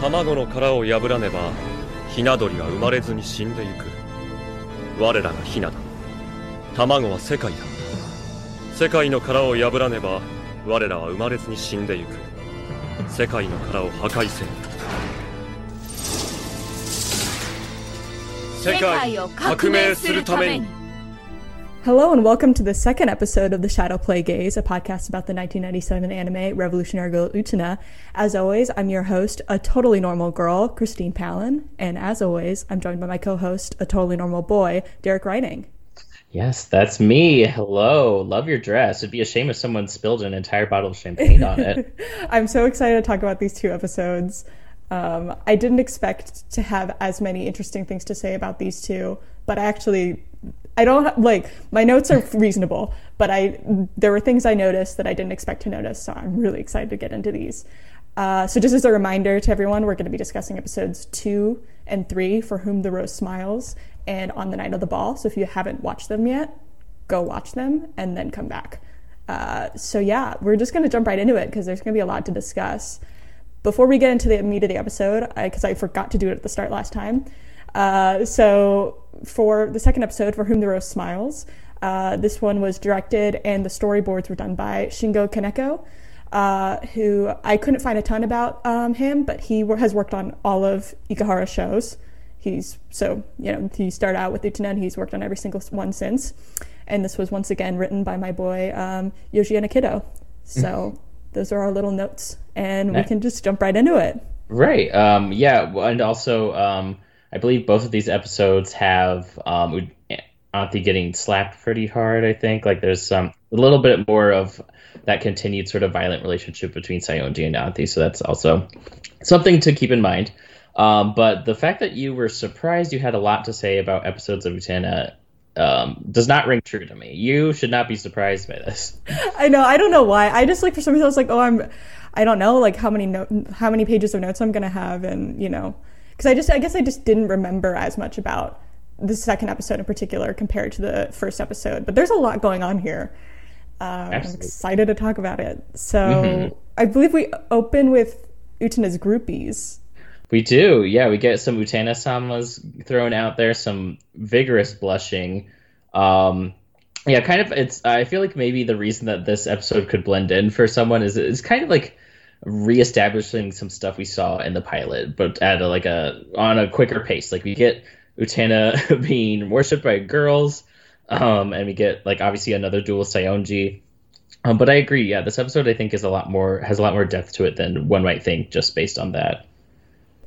卵の殻を破らねばひな鳥は生まれずに死んでゆく。我らがひなだ。卵は世界だ。世界の殻を破らねば我らは生まれずに死んでゆく。世界の殻を破壊せよ。世界を革命するために。Hello and welcome to the second episode of the Shadow Play Gaze, a podcast about the 1997 anime Revolutionary Girl Utena. As always, I'm your host, a totally normal girl, Christine Palin, and as always, I'm joined by my co-host, a totally normal boy, Derek Writing. Yes, that's me. Hello. Love your dress. It'd be a shame if someone spilled an entire bottle of champagne on it. I'm so excited to talk about these two episodes. Um, I didn't expect to have as many interesting things to say about these two, but I actually I don't like my notes are reasonable, but I there were things I noticed that I didn't expect to notice, so I'm really excited to get into these. Uh, so just as a reminder to everyone, we're going to be discussing episodes two and three, for whom the rose smiles, and on the night of the ball. So if you haven't watched them yet, go watch them and then come back. Uh, so yeah, we're just going to jump right into it because there's going to be a lot to discuss. Before we get into the meat of the episode, because I, I forgot to do it at the start last time. Uh, so for the second episode, For Whom the Rose Smiles, uh, this one was directed and the storyboards were done by Shingo Kaneko, uh, who I couldn't find a ton about um, him, but he has worked on all of Ikuhara shows. He's so you know he started out with Utena and he's worked on every single one since. And this was once again written by my boy um, Yoji Enokido. So those are our little notes, and we can just jump right into it. Right. Um, yeah. And also. I believe both of these episodes have um, Anthy getting slapped pretty hard. I think like there's some a little bit more of that continued sort of violent relationship between Saionji and Anthy. So that's also something to keep in mind. Um, but the fact that you were surprised you had a lot to say about episodes of Utena um, does not ring true to me. You should not be surprised by this. I know. I don't know why. I just like for some reason I was like, oh, I'm. I don't know like how many no- how many pages of notes I'm gonna have, and you know because I just I guess I just didn't remember as much about the second episode in particular compared to the first episode. But there's a lot going on here. Uh, I'm excited to talk about it. So mm-hmm. I believe we open with Utena's groupies. We do, yeah. We get some Utena samas thrown out there, some vigorous blushing. Um, yeah, kind of. It's. I feel like maybe the reason that this episode could blend in for someone is is kind of like reestablishing some stuff we saw in the pilot, but at a, like a on a quicker pace. Like we get Utena being worshipped by girls, um, and we get like obviously another duel Saionji. Um, but I agree, yeah, this episode I think is a lot more has a lot more depth to it than one might think just based on that.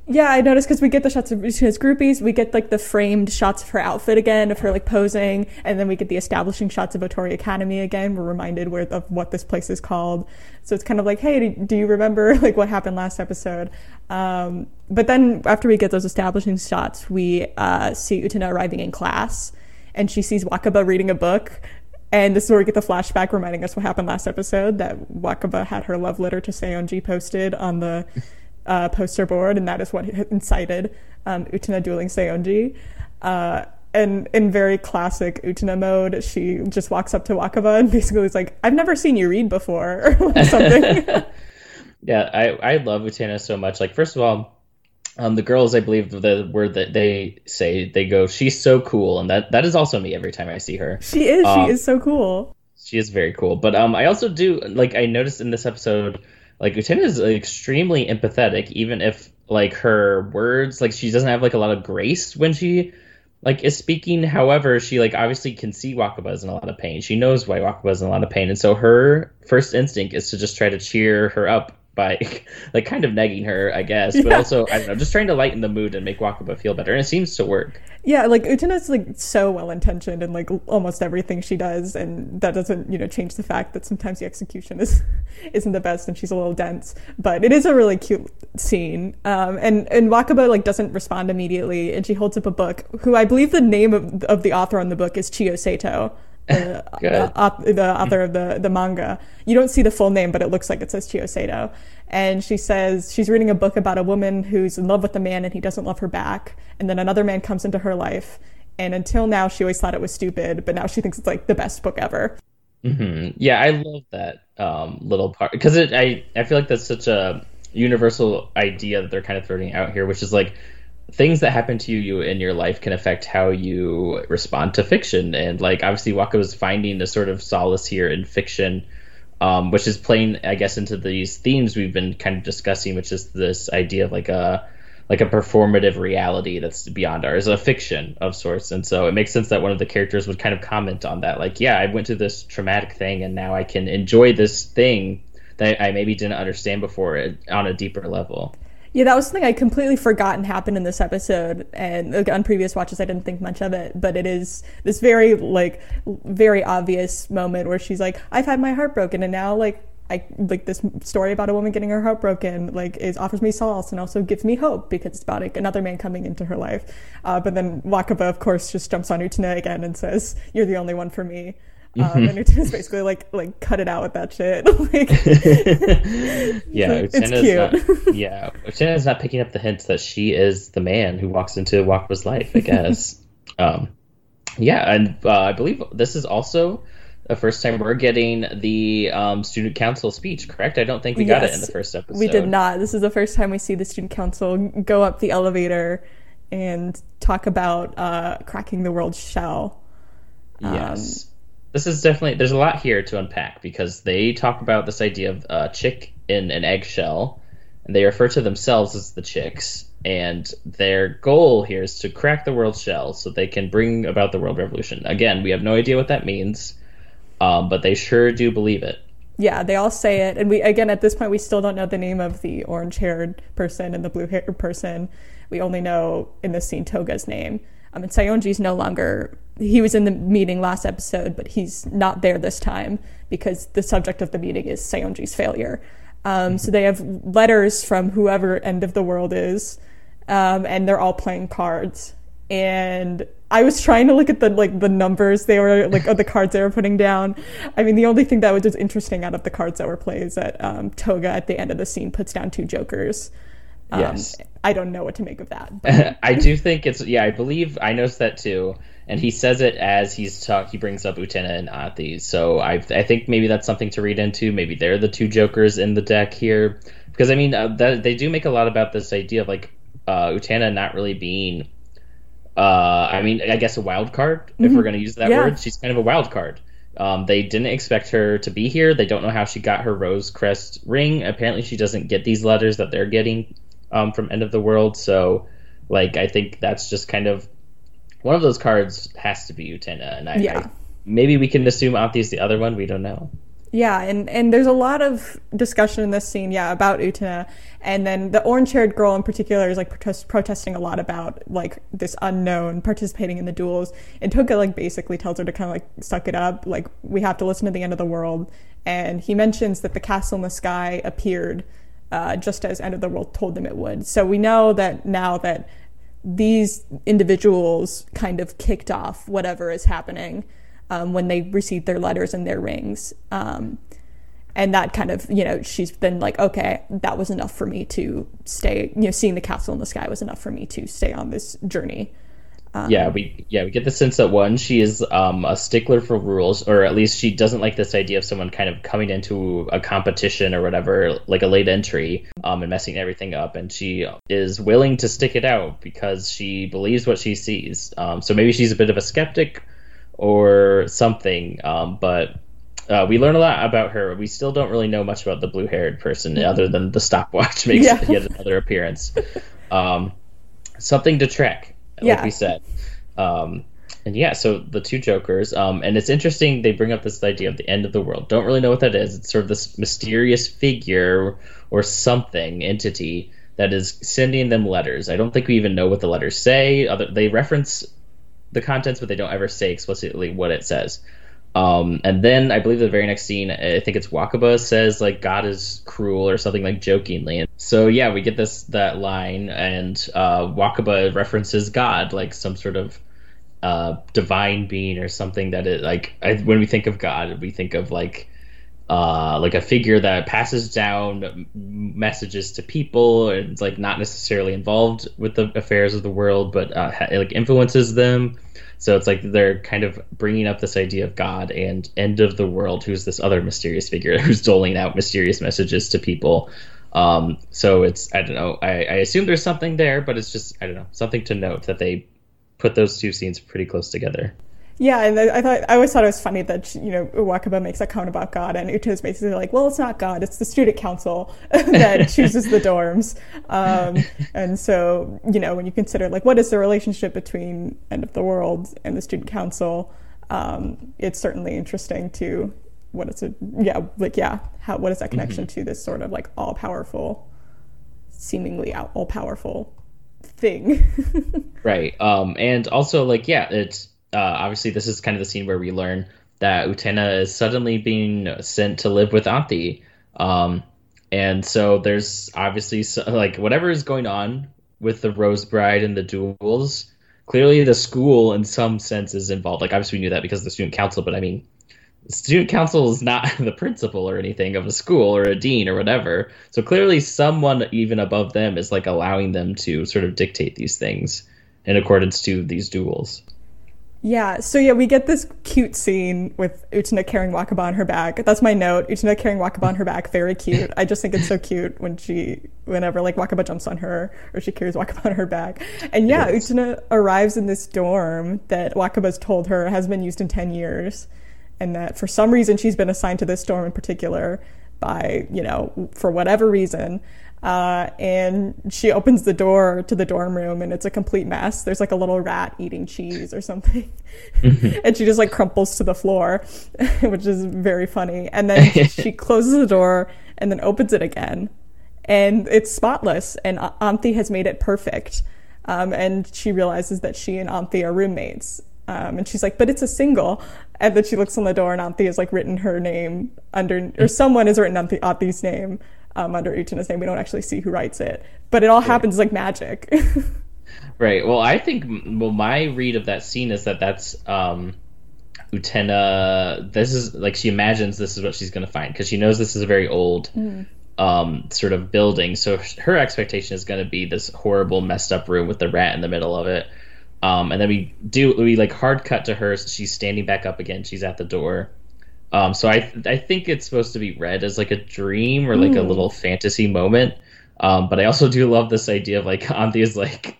Yeah, I noticed because we get the shots of his groupies, we get like the framed shots of her outfit again, of her like posing, and then we get the establishing shots of Ohtori Academy again. We're reminded where, of what this place is called. So it's kind of like, hey, do you remember like what happened last episode? Um, but then after we get those establishing shots, we uh, see Utena arriving in class, and she sees Wakaba reading a book. And this is where we get the flashback reminding us what happened last episode that Wakaba had her love letter to Saionji posted on the uh, poster board, and that is what incited um, Utena dueling Saionji. Uh, and in very classic Utena mode, she just walks up to Wakaba and basically is like, "I've never seen you read before," or something. yeah, I I love Utena so much. Like, first of all, um, the girls, I believe the word that they say, they go, "She's so cool," and that that is also me every time I see her. She is. Um, she is so cool. She is very cool. But um, I also do like I noticed in this episode like Utena is extremely empathetic, even if like her words, like she doesn't have like a lot of grace when she like is speaking. However, she like obviously can see Wakaba is in a lot of pain. She knows why Wakaba is in a lot of pain, and so her first instinct is to just try to cheer her up by like kind of negging her, I guess, but yeah. also I don't know, just trying to lighten the mood and make Wakaba feel better, and it seems to work. Yeah, like Utena's like so well intentioned in like almost everything she does, and that doesn't you know change the fact that sometimes the execution is isn't the best, and she's a little dense. But it is a really cute scene, um, and and Wakaba like doesn't respond immediately, and she holds up a book. Who I believe the name of of the author on the book is Chiho Saito the, the author of the, the manga. You don't see the full name, but it looks like it says Chiho Saito. And she says she's reading a book about a woman who's in love with a man and he doesn't love her back. And then another man comes into her life. And until now, she always thought it was stupid, but now she thinks it's like the best book ever. Mm-hmm. Yeah, I love that um, little part because I I feel like that's such a universal idea that they're kind of throwing out here, which is like things that happen to you in your life can affect how you respond to fiction. And like obviously, Waka was finding a sort of solace here in fiction, um, which is playing, I guess, into these themes we've been kind of discussing, which is this idea of like a like a performative reality that's beyond ours, a fiction of sorts. And so it makes sense that one of the characters would kind of comment on that, like, yeah, I went through this traumatic thing, and now I can enjoy this thing that I maybe didn't understand before on a deeper level. Yeah, that was something I completely forgotten happened in this episode, and like, on previous watches I didn't think much of it. But it is this very like very obvious moment where she's like, "I've had my heart broken, and now like I like this story about a woman getting her heart broken, like is offers me solace and also gives me hope because it's about like, another man coming into her life. Uh, but then Wakaba, of course, just jumps on Utena again and says, "You're the only one for me." Um, mm-hmm. and Utena's basically like like cut it out with that shit. like, yeah, it's cute. Not, yeah, Utena's not picking up the hints that she is the man who walks into Wakaba's life. I guess. um, yeah, and uh, I believe this is also the first time we're getting the um, student council speech, correct? I don't think we got it in the first episode. We did not. This is the first time we see the student council go up the elevator and talk about uh, cracking the world's shell. Yes. This is definitely, there's a lot here to unpack because they talk about this idea of a chick in an eggshell, and they refer to themselves as the chicks. And their goal here is to crack the world's shell so they can bring about the world revolution. Again, we have no idea what that means um, but they sure do believe it. Yeah, they all say it, and we again at this point we still don't know the name of the orange-haired person and the blue-haired person. We only know in this scene Toga's name. Um, and Saionji's no longer. He was in the meeting last episode, but he's not there this time because the subject of the meeting is Saionji's failure. Um, so they have letters from whoever end of the world is, um, and they're all playing cards and I was trying to look at the like the numbers they were like of the cards they were putting down. I mean, the only thing that was just interesting out of the cards that were played is that um, Toga at the end of the scene puts down two jokers. Um, yes, I don't know what to make of that. I do think it's yeah. I believe I noticed that too, and he says it as he's talk. He brings up Utena and Anthy, so I I think maybe that's something to read into. Maybe they're the two jokers in the deck here, because I mean uh, that, they do make a lot about this idea of like uh, Utena not really being uh, I mean, I guess a wild card, if mm-hmm. we're going to use that yeah. word. She's kind of a wild card. Um, they didn't expect her to be here. They don't know how she got her rose crest ring. Apparently, she doesn't get these letters that they're getting um, from End of the World. So, like, I think that's just kind of one of those cards has to be Utena, and I, yeah. I maybe we can assume Anthy's the other one. We don't know. Yeah, and, and there's a lot of discussion in this scene, yeah, about Utena. And then the orange haired girl in particular is like protest- protesting a lot about like this unknown participating in the duels. And Toga like basically tells her to kind of like suck it up. Like, we have to listen to the end of the world. And he mentions that the castle in the sky appeared uh, just as End of the World told them it would. So we know that now that these individuals kind of kicked off whatever is happening um, when they received their letters and their rings. Um, and that kind of, you know, she's been like, okay, that was enough for me to stay, you know, seeing the castle in the sky was enough for me to stay on this journey. Um, yeah, we yeah we get the sense that one she is um, a stickler for rules, or at least she doesn't like this idea of someone kind of coming into a competition or whatever, like a late entry, um, and messing everything up. And she is willing to stick it out because she believes what she sees. Um, so maybe she's a bit of a skeptic, or something. Um, but uh, we learn a lot about her. We still don't really know much about the blue haired person other than the stopwatch makes yeah. yet another appearance. Um, something to track, like yeah. we said. Um, and yeah, so the two Jokers, um, and it's interesting they bring up this idea of the end of the world. Don't really know what that is. It's sort of this mysterious figure or something entity that is sending them letters. I don't think we even know what the letters say. Other, they reference the contents, but they don't ever say explicitly what it says. Um, and then I believe the very next scene, I think it's Wakaba says like God is cruel or something like jokingly. And so yeah, we get this that line, and uh, Wakaba references God like some sort of uh, divine being or something that it like I, when we think of God, we think of like uh, like a figure that passes down messages to people and it's like not necessarily involved with the affairs of the world, but uh, ha- like influences them. So it's like they're kind of bringing up this idea of God and end of the world, who's this other mysterious figure who's doling out mysterious messages to people. Um, so it's I don't know. I, I assume there's something there, but it's just I don't know something to note that they put those two scenes pretty close together. Yeah, and I thought I always thought it was funny that you know Wakaba makes a comment about God, and Utena's basically like, "Well, it's not God; it's the student council that chooses the dorms." Um, and so, you know, when you consider like what is the relationship between End of the World and the student council, um, it's certainly interesting to what is it? Yeah, like yeah, how what is that connection mm-hmm. to this sort of like all powerful, seemingly all powerful thing? right. Um, and also like yeah, it's uh, obviously this is kind of the scene where we learn that Utena is suddenly being sent to live with Anthy. Um, and so there's obviously so, like whatever is going on with the Rose Bride and the duels. Clearly, the school, in some sense, is involved. Like obviously, we knew that because of the student council, but I mean, student council is not the principal or anything of a school or a dean or whatever. So clearly, someone even above them is like allowing them to sort of dictate these things in accordance to these duels. Yeah, so yeah, we get this cute scene with Utena carrying Wakaba on her back. That's my note. Utena carrying Wakaba on her back, very cute. I just think it's so cute when she, whenever like Wakaba jumps on her or she carries Wakaba on her back. And yeah, yes. Utena arrives in this dorm that Wakaba's told her has been used in 10 years. And that for some reason she's been assigned to this dorm in particular by, you know, for whatever reason. Uh, and she opens the door to the dorm room and it's a complete mess. There's like a little rat eating cheese or something. Mm-hmm. and she just like crumples to the floor, which is very funny. And then she closes the door and then opens it again. And it's spotless. And Anthy has made it perfect. Um, and she realizes that she and Anthy are roommates. Um, and she's like, but it's a single. And then she looks on the door and Anthy has like written her name under, or someone has written Anthy, Anthy's name um, under Utena's name. We don't actually see who writes it, but it all right. happens like magic. right. Well, I think well my read of that scene is that that's um, Utena. This is like she imagines this is what she's going to find because she knows this is a very old. Mm. Um, sort of building. So her expectation is going to be this horrible, messed up room with the rat in the middle of it. Um, and then we do we like hard cut to her. She's standing back up again. She's at the door, um, so I I think it's supposed to be read as like a dream or like mm. a hmm. little fantasy moment. Um, but I also do love this idea of like Anthy is like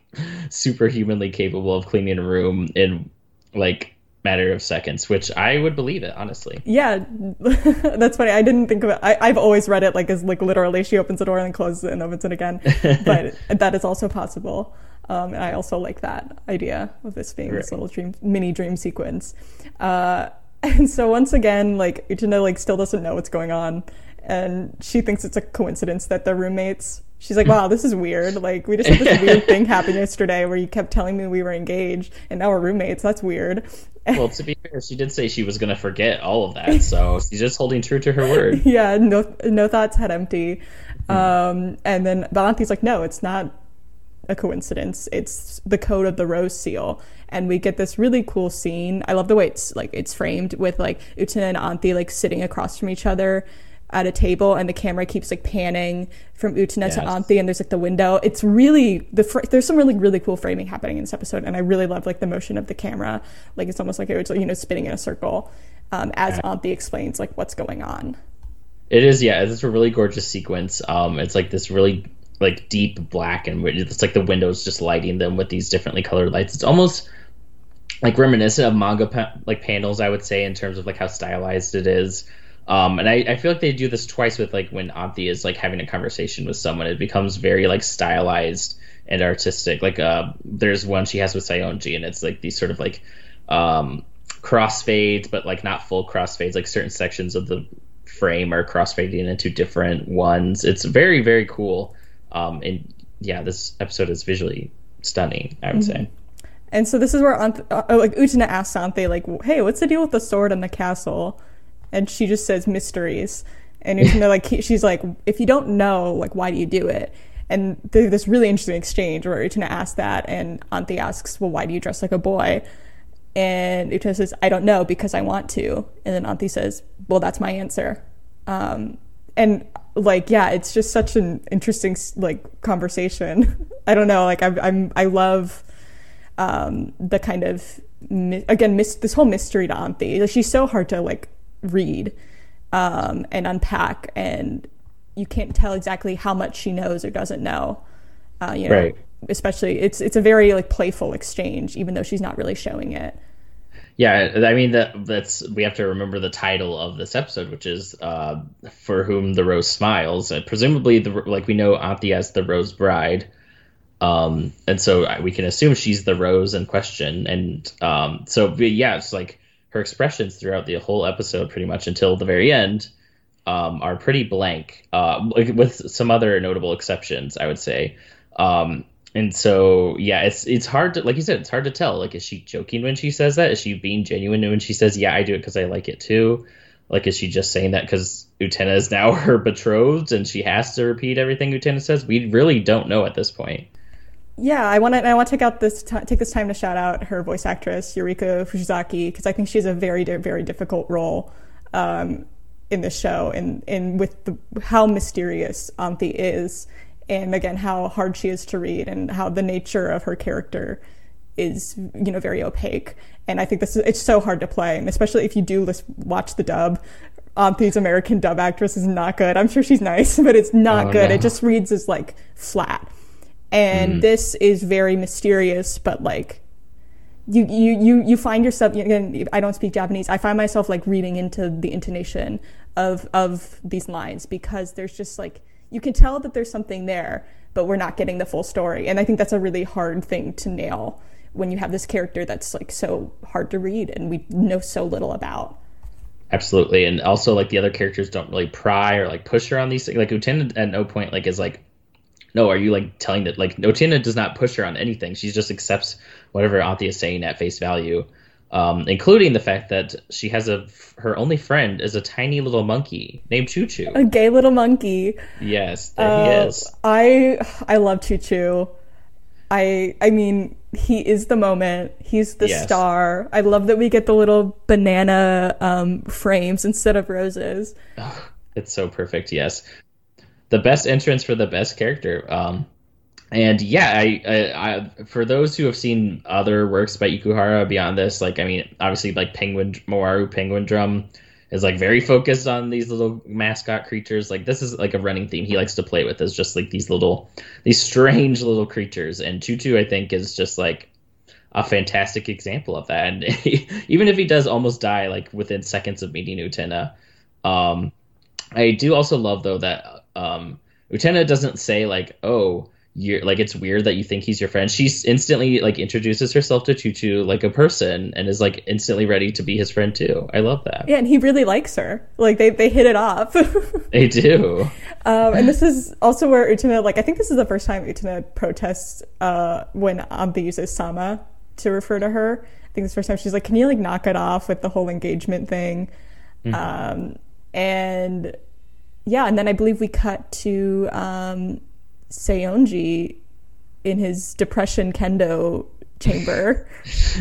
superhumanly capable of cleaning a room in like matter of seconds, which I would believe it honestly. Yeah, that's funny. I didn't think of it. I, have always read it like as like literally she opens the door and then closes it and opens it again, but that is also possible. Um, and I also like that idea of this being right. this little dream mini dream sequence. Uh, and so once again, like Utena like still doesn't know what's going on, and she thinks it's a coincidence that they're roommates. She's like, "Wow, this is weird. Like we just had this weird thing happen yesterday where you kept telling me we were engaged, and now we're roommates. That's weird." well, to be fair, she did say she was going to forget all of that, so she's just holding true to her word. Yeah, no, no thoughts had empty. Mm-hmm. Um, and then Anthy's like, "No, it's not a coincidence. It's the code of the rose seal. And we get this really cool scene. I love the way it's like it's framed with like Utena and Anthy like sitting across from each other at a table and the camera keeps like panning from Utena yes. to Anthy and there's like the window. It's really the fr- there's some really really cool framing happening in this episode and I really love like the motion of the camera. Like it's almost like it was you know spinning in a circle um, as yeah. Explains like what's going on. It is, yeah. It's a really gorgeous sequence. Um, it's like this really like deep black and it's like the windows just lighting them with these differently colored lights. It's almost like reminiscent of manga pa- like panels, I would say, in terms of like how stylized it is. Um, and I, I feel like they do this twice with like when Anthy is like having a conversation with someone, it becomes very like stylized and artistic. Like uh, there's one she has with Saionji, and it's like these sort of like um, crossfades, but like not full crossfades. Like certain sections of the frame are crossfading into different ones. It's very very cool. Um, and yeah, this episode is visually stunning. I would mm-hmm. say. And so this is where Anth- uh, uh like Utena asks Anthy like, "Hey, what's the deal with the sword and the castle?" And she just says mysteries. And Utena like he, she's like, "If you don't know, like, why do you do it?" And there's this really interesting exchange where Utena asks that, and Anthy asks, "Well, why do you dress like a boy?" And Utena says, "I don't know because I want to." And then Anthy says, "Well, that's my answer." Um, and like yeah it's just such an interesting like conversation i don't know like i'm, I'm i love um the kind of again mis- this whole mystery to Anthy like she's so hard to like read um and unpack and you can't tell exactly how much she knows or doesn't know. Uh, you know, Right. especially it's it's a very like playful exchange, even though she's not really showing it. Yeah, I mean that that's we have to remember the title of this episode, which is uh, "For Whom the Rose Smiles." And presumably, the like we know Anthy as the Rose Bride, um, and so we can assume she's the Rose in question. And um, so yeah, it's like her expressions throughout the whole episode, pretty much until the very end, um, are pretty blank, uh, with some other notable exceptions, I would say. Um, and so yeah, it's it's hard to like you said, it's hard to tell. Like, is she joking when she says that? Is she being genuine when she says, "Yeah, I do it because I like it too"? Like, is she just saying that because Utena is now her betrothed and she has to repeat everything Utena says? We really don't know at this point. Yeah, I want to. I want to take out this t- take this time to shout out her voice actress Yuriko Fuchizaki because I think she has a very very difficult role um, in this show, and and with the, how mysterious Anthy is, and again how hard she is to read, and how the nature of her character is you know very opaque. And I think this is it's so hard to play, and especially if you do list, watch the dub. Anthy's American dub actress is not good. I'm sure she's nice, but it's not Oh, good. no. It just reads as like flat and mm. this is very mysterious but like you you you you find yourself again i don't speak japanese i find myself like reading into the intonation of of these lines because there's just like you can tell that there's something there but we're not getting the full story. And i think that's a really hard thing to nail when you have this character that's like so hard to read and we know so little about. Absolutely, and also like the other characters don't really pry or like push her on these things. Like Utena at no point like is like, no, are you like telling that like Utena does not push her on anything. She just accepts whatever Anthy is saying at face value, um, including the fact that she has a her only friend is a tiny little monkey named Choo Choo. a gay little monkey Yes, there he Uh, is. I I love Choo Choo. I I mean he is the moment. He's the Yes. star. I love that we get the little banana um, frames instead of roses. It's so perfect. Yes, the best entrance for the best character. Um, and yeah, I, I, I for those who have seen other works by Ikuhara beyond this, like I mean, obviously like Penguin Mawaru Penguin Drum is like very focused on these little mascot creatures. Like this is like a running theme he likes to play with is just like these little these strange little creatures. And Choo I think is just like a fantastic example of that. And even if he does almost die like within seconds of meeting Utena, um, I do also love though that um, Utena doesn't say like, "Oh, you're like it's weird that you think he's your friend." She instantly like introduces herself to Choo like a person and is like instantly ready to be his friend too. I love that. Yeah, and he really likes her. Like they they hit it off. They do. Um, and this is also where Utena, like, I think this is the first time Utena protests uh, when Anthy uses Sama to refer to her. I think this is the first time she's like, can you, like, knock it off with the whole engagement thing? Um, and yeah, and then I believe we cut to um, Saionji in his depression kendo chamber.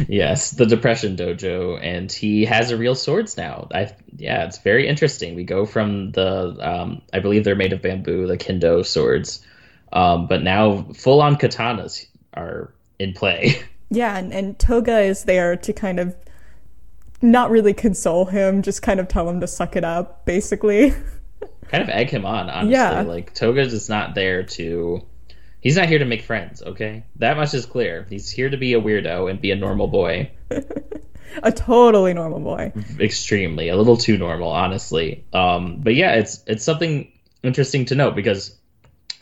Yes, the Depression Dojo, and he has a real swords now. I yeah, it's very interesting. We go from the um, I believe they're made of bamboo, the kendo swords, um, but now full on katanas are in play. Yeah, and, and Toga is there to kind of not really console him, just kind of tell him to suck it up, basically. kind of egg him on, honestly. Yeah. Like Toga is not there to. He's not here to make friends. Okay, that much is clear. He's here to be a weirdo and be a normal boy. A totally normal boy. extremely a little too normal honestly um but yeah it's it's something interesting to note because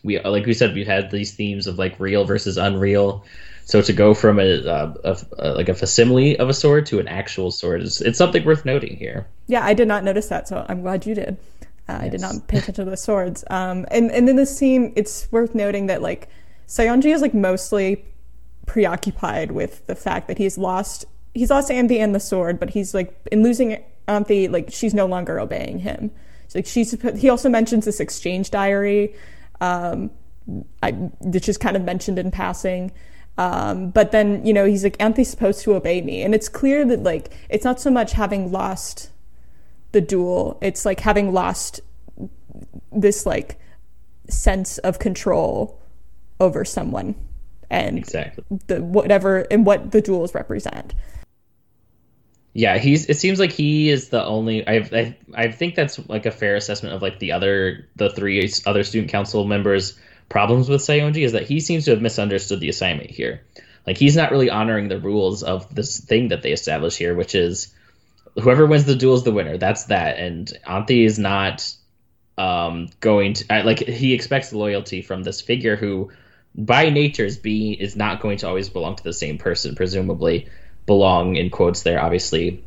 we like we said we had these themes of like real versus unreal so to go from a, a, a, a like a facsimile of a sword to an actual sword is it's something worth noting here Yeah, I did not notice that, so I'm glad you did. Uh, I did not pay attention to the swords. Um, and and in this scene, it's worth noting that like Saionji is like mostly preoccupied with the fact that he's lost he's lost Anthy and the sword, but he's like in losing Anthy, like she's no longer obeying him. So, like she's he also mentions this exchange diary, um, I, which is kind of mentioned in passing. Um, but then you know he's like Anthy's supposed to obey me, and it's clear that like it's not so much having lost the duel; it's like having lost this like sense of control over someone and exactly the whatever and what the duels represent. Yeah, he's. It seems like he is the only. I I I think that's like a fair assessment of like the other the three other student council members' problems with Saionji is that he seems to have misunderstood the assignment here. Like he's not really honoring the rules of this thing that they establish here, which is whoever wins the duel is the winner. That's that. And Anthy is not um, going to like he expects loyalty from this figure who, by nature, is being is not going to always belong to the same person. Presumably, belong in quotes there, obviously.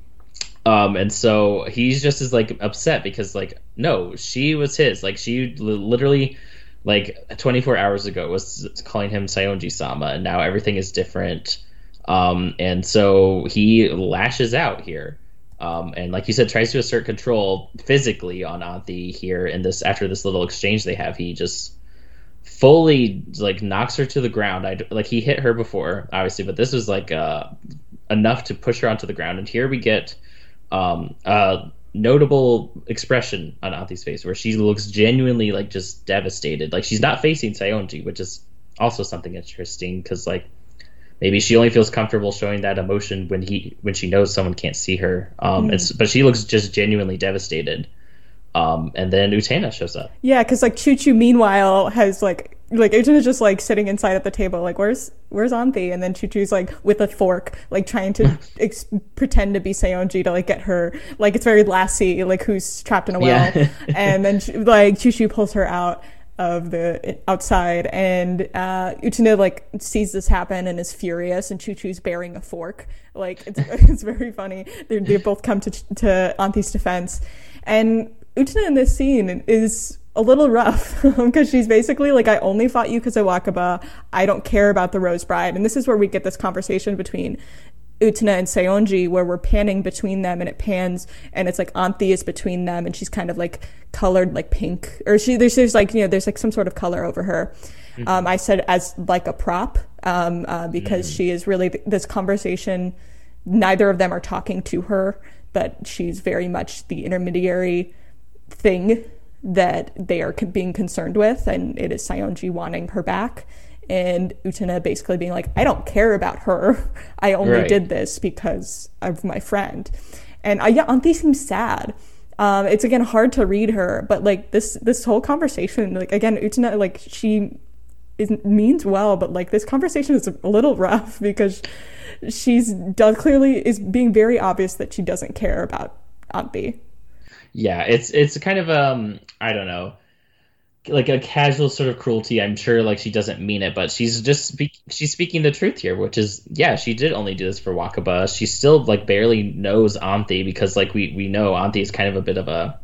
Um, and so he's just as like upset because like no, she was his. Like she literally like 24 hours ago was calling him Saionji sama, and now everything is different. Um, and so he lashes out here. Um, and like you said, tries to assert control physically on Anthy here in this after this little exchange they have. He just fully like knocks her to the ground. I like he hit her before, obviously, but this was like uh, enough to push her onto the ground. And here we get um, a notable expression on Anthy's face where she looks genuinely like just devastated. Like she's not facing Saionji, which is also something interesting because like maybe she only feels comfortable showing that emotion when he when she knows someone can't see her. Um, mm. but she looks just genuinely devastated. Um, and then Utena shows up. Yeah, because like Choo Choo meanwhile has like like Utena's just like sitting inside at the table, like where's where's Anthy? And then Choo Choo's like with a fork, like trying to ex- pretend to be Saionji to like get her, like it's very lassie, like who's trapped in a well. Yeah. and then like Choo Choo pulls her out, of the outside. And uh Utena like sees this happen and is furious and Choo Choo's bearing a fork. Like it's it's very funny. They, they both come to to Anthy's defense. And Utena in this scene is a little rough because she's basically like I only fought you because of Wakaba. I don't care about the Rose Bride. And this is where we get this conversation between Utena and Saionji where we're panning between them and it pans and it's like Anthy is between them and she's kind of like colored like pink or she there's, there's like you know there's like some sort of color over her. Mm-hmm. Um, I said as like a prop um, uh, because mm-hmm. she is really th- this conversation. Neither of them are talking to her, but she's very much the intermediary thing that they are being concerned with, and it is Saionji wanting her back and Utena basically being like, I don't care about her. I only right. did this because of my friend. And uh, yeah, Anthy seems sad. Um, it's again hard to read her, but like this this whole conversation, like again, Utena, like she is, means well, but like this conversation is a little rough because she's does clearly is being very obvious that she doesn't care about Anthy. Yeah, it's it's kind of um I don't know like a casual sort of cruelty. I'm sure like she doesn't mean it, but she's just she's speaking the truth here, which is yeah, she did only do this for Wakaba. She still like barely knows Anthy because like we we know Anthy is kind of a bit of a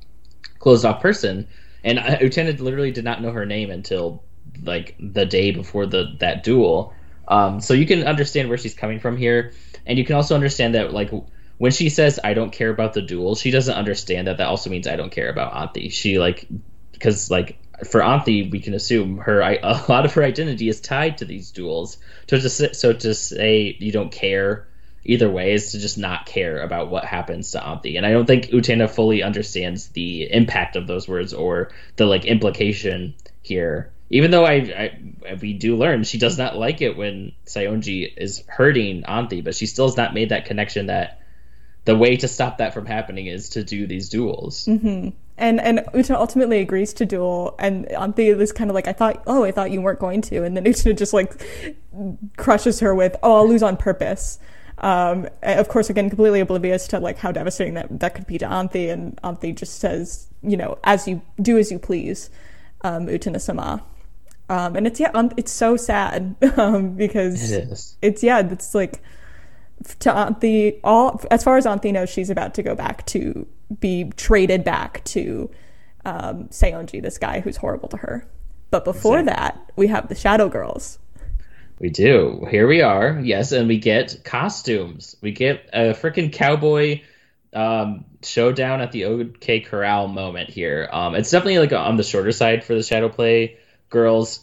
closed off person, and Utena literally did not know her name until like the day before the that duel. Um, so you can understand where she's coming from here, and you can also understand that like when she says I don't care about the duel, she doesn't understand that that also means I don't care about Anthy. She like because like for Anthy, we can assume her a lot of her identity is tied to these duels. So to so to say you don't care either way is to just not care about what happens to Anthy. And I don't think Utena fully understands the impact of those words or the like implication here. Even though I, I we do learn she does not like it when Saionji is hurting Anthy, but she still has not made that connection that the way to stop that from happening is to do these duels. Mm-hmm and and Utena ultimately agrees to duel, and Anthy is kind of like, I thought, oh, I thought you weren't going to, and then Utena just like crushes her with, oh, I'll lose on purpose. Um, of course, again, completely oblivious to like how devastating that that could be to Anthy, and Anthy just says, you know, as you do as you please, um, sama. Um, and it's yeah, um, it's so sad um, because it is. It's yeah, it's like to Anthy. All as far as Anthy knows, she's about to go back to be traded back to um, Saionji, this guy who's horrible to her. But before exactly. that, we have the Shadow Girls. We do. Here we are. Yes, and we get costumes. We get a freaking cowboy um, showdown at the OK Corral moment here. Um, it's definitely like on the shorter side for the Shadow Play girls.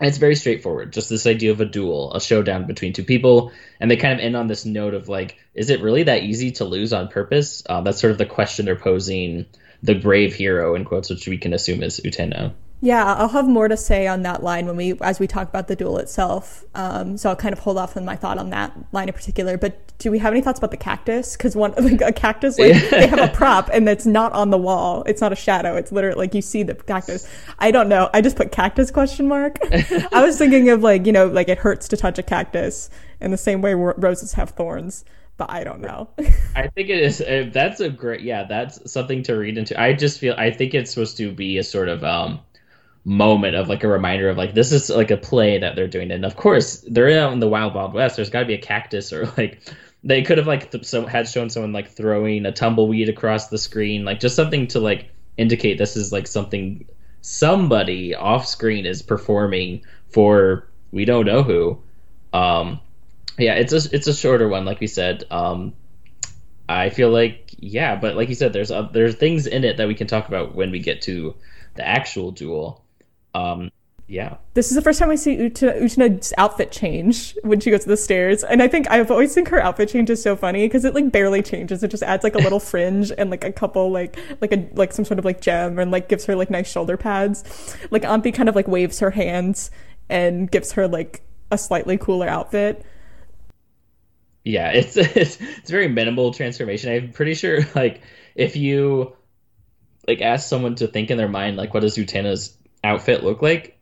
And it's very straightforward. Just this idea of a duel, a showdown between two people, and they kind of end on this note of like, is it really that easy to lose on purpose? Uh, that's sort of the question they're posing the brave hero in quotes, which we can assume is Utena. Yeah, I'll have more to say on that line when we as we talk about the duel itself. Um, so I'll kind of hold off on my thought on that line in particular. But do we have any thoughts about the cactus? Because one like a cactus, like they have a prop and it's not on the wall. It's not a shadow. It's literally like you see the cactus. I don't know. I just put cactus question mark. I was thinking of like you know like it hurts to touch a cactus in the same way roses have thorns but I don't know. I think it is. Uh, that's a great. Yeah, that's something to read into. I just feel. I think it's supposed to be a sort of um moment of like a reminder of like this is like a play that they're doing. And of course they're out in the wild wild west. There's got to be a cactus or like they could have like th- so had shown someone like throwing a tumbleweed across the screen like just something to like indicate this is like something somebody off screen is performing for we don't know who. Um yeah it's a it's a shorter one like we said. Um i feel like yeah but like you said there's uh, there's things in it that we can talk about when we get to the actual duel um, yeah. This is the first time I see Utena's outfit change when she goes to the stairs. And I think I've always think her outfit change is so funny because it like barely changes. It just adds like a little fringe and like a couple like like a like some sort of like gem and like gives her like nice shoulder pads. Like Anthy kind of like waves her hands and gives her like a slightly cooler outfit. Yeah, it's it's it's very minimal transformation. I'm pretty sure like if you like ask someone to think in their mind like what does Utena's outfit look like.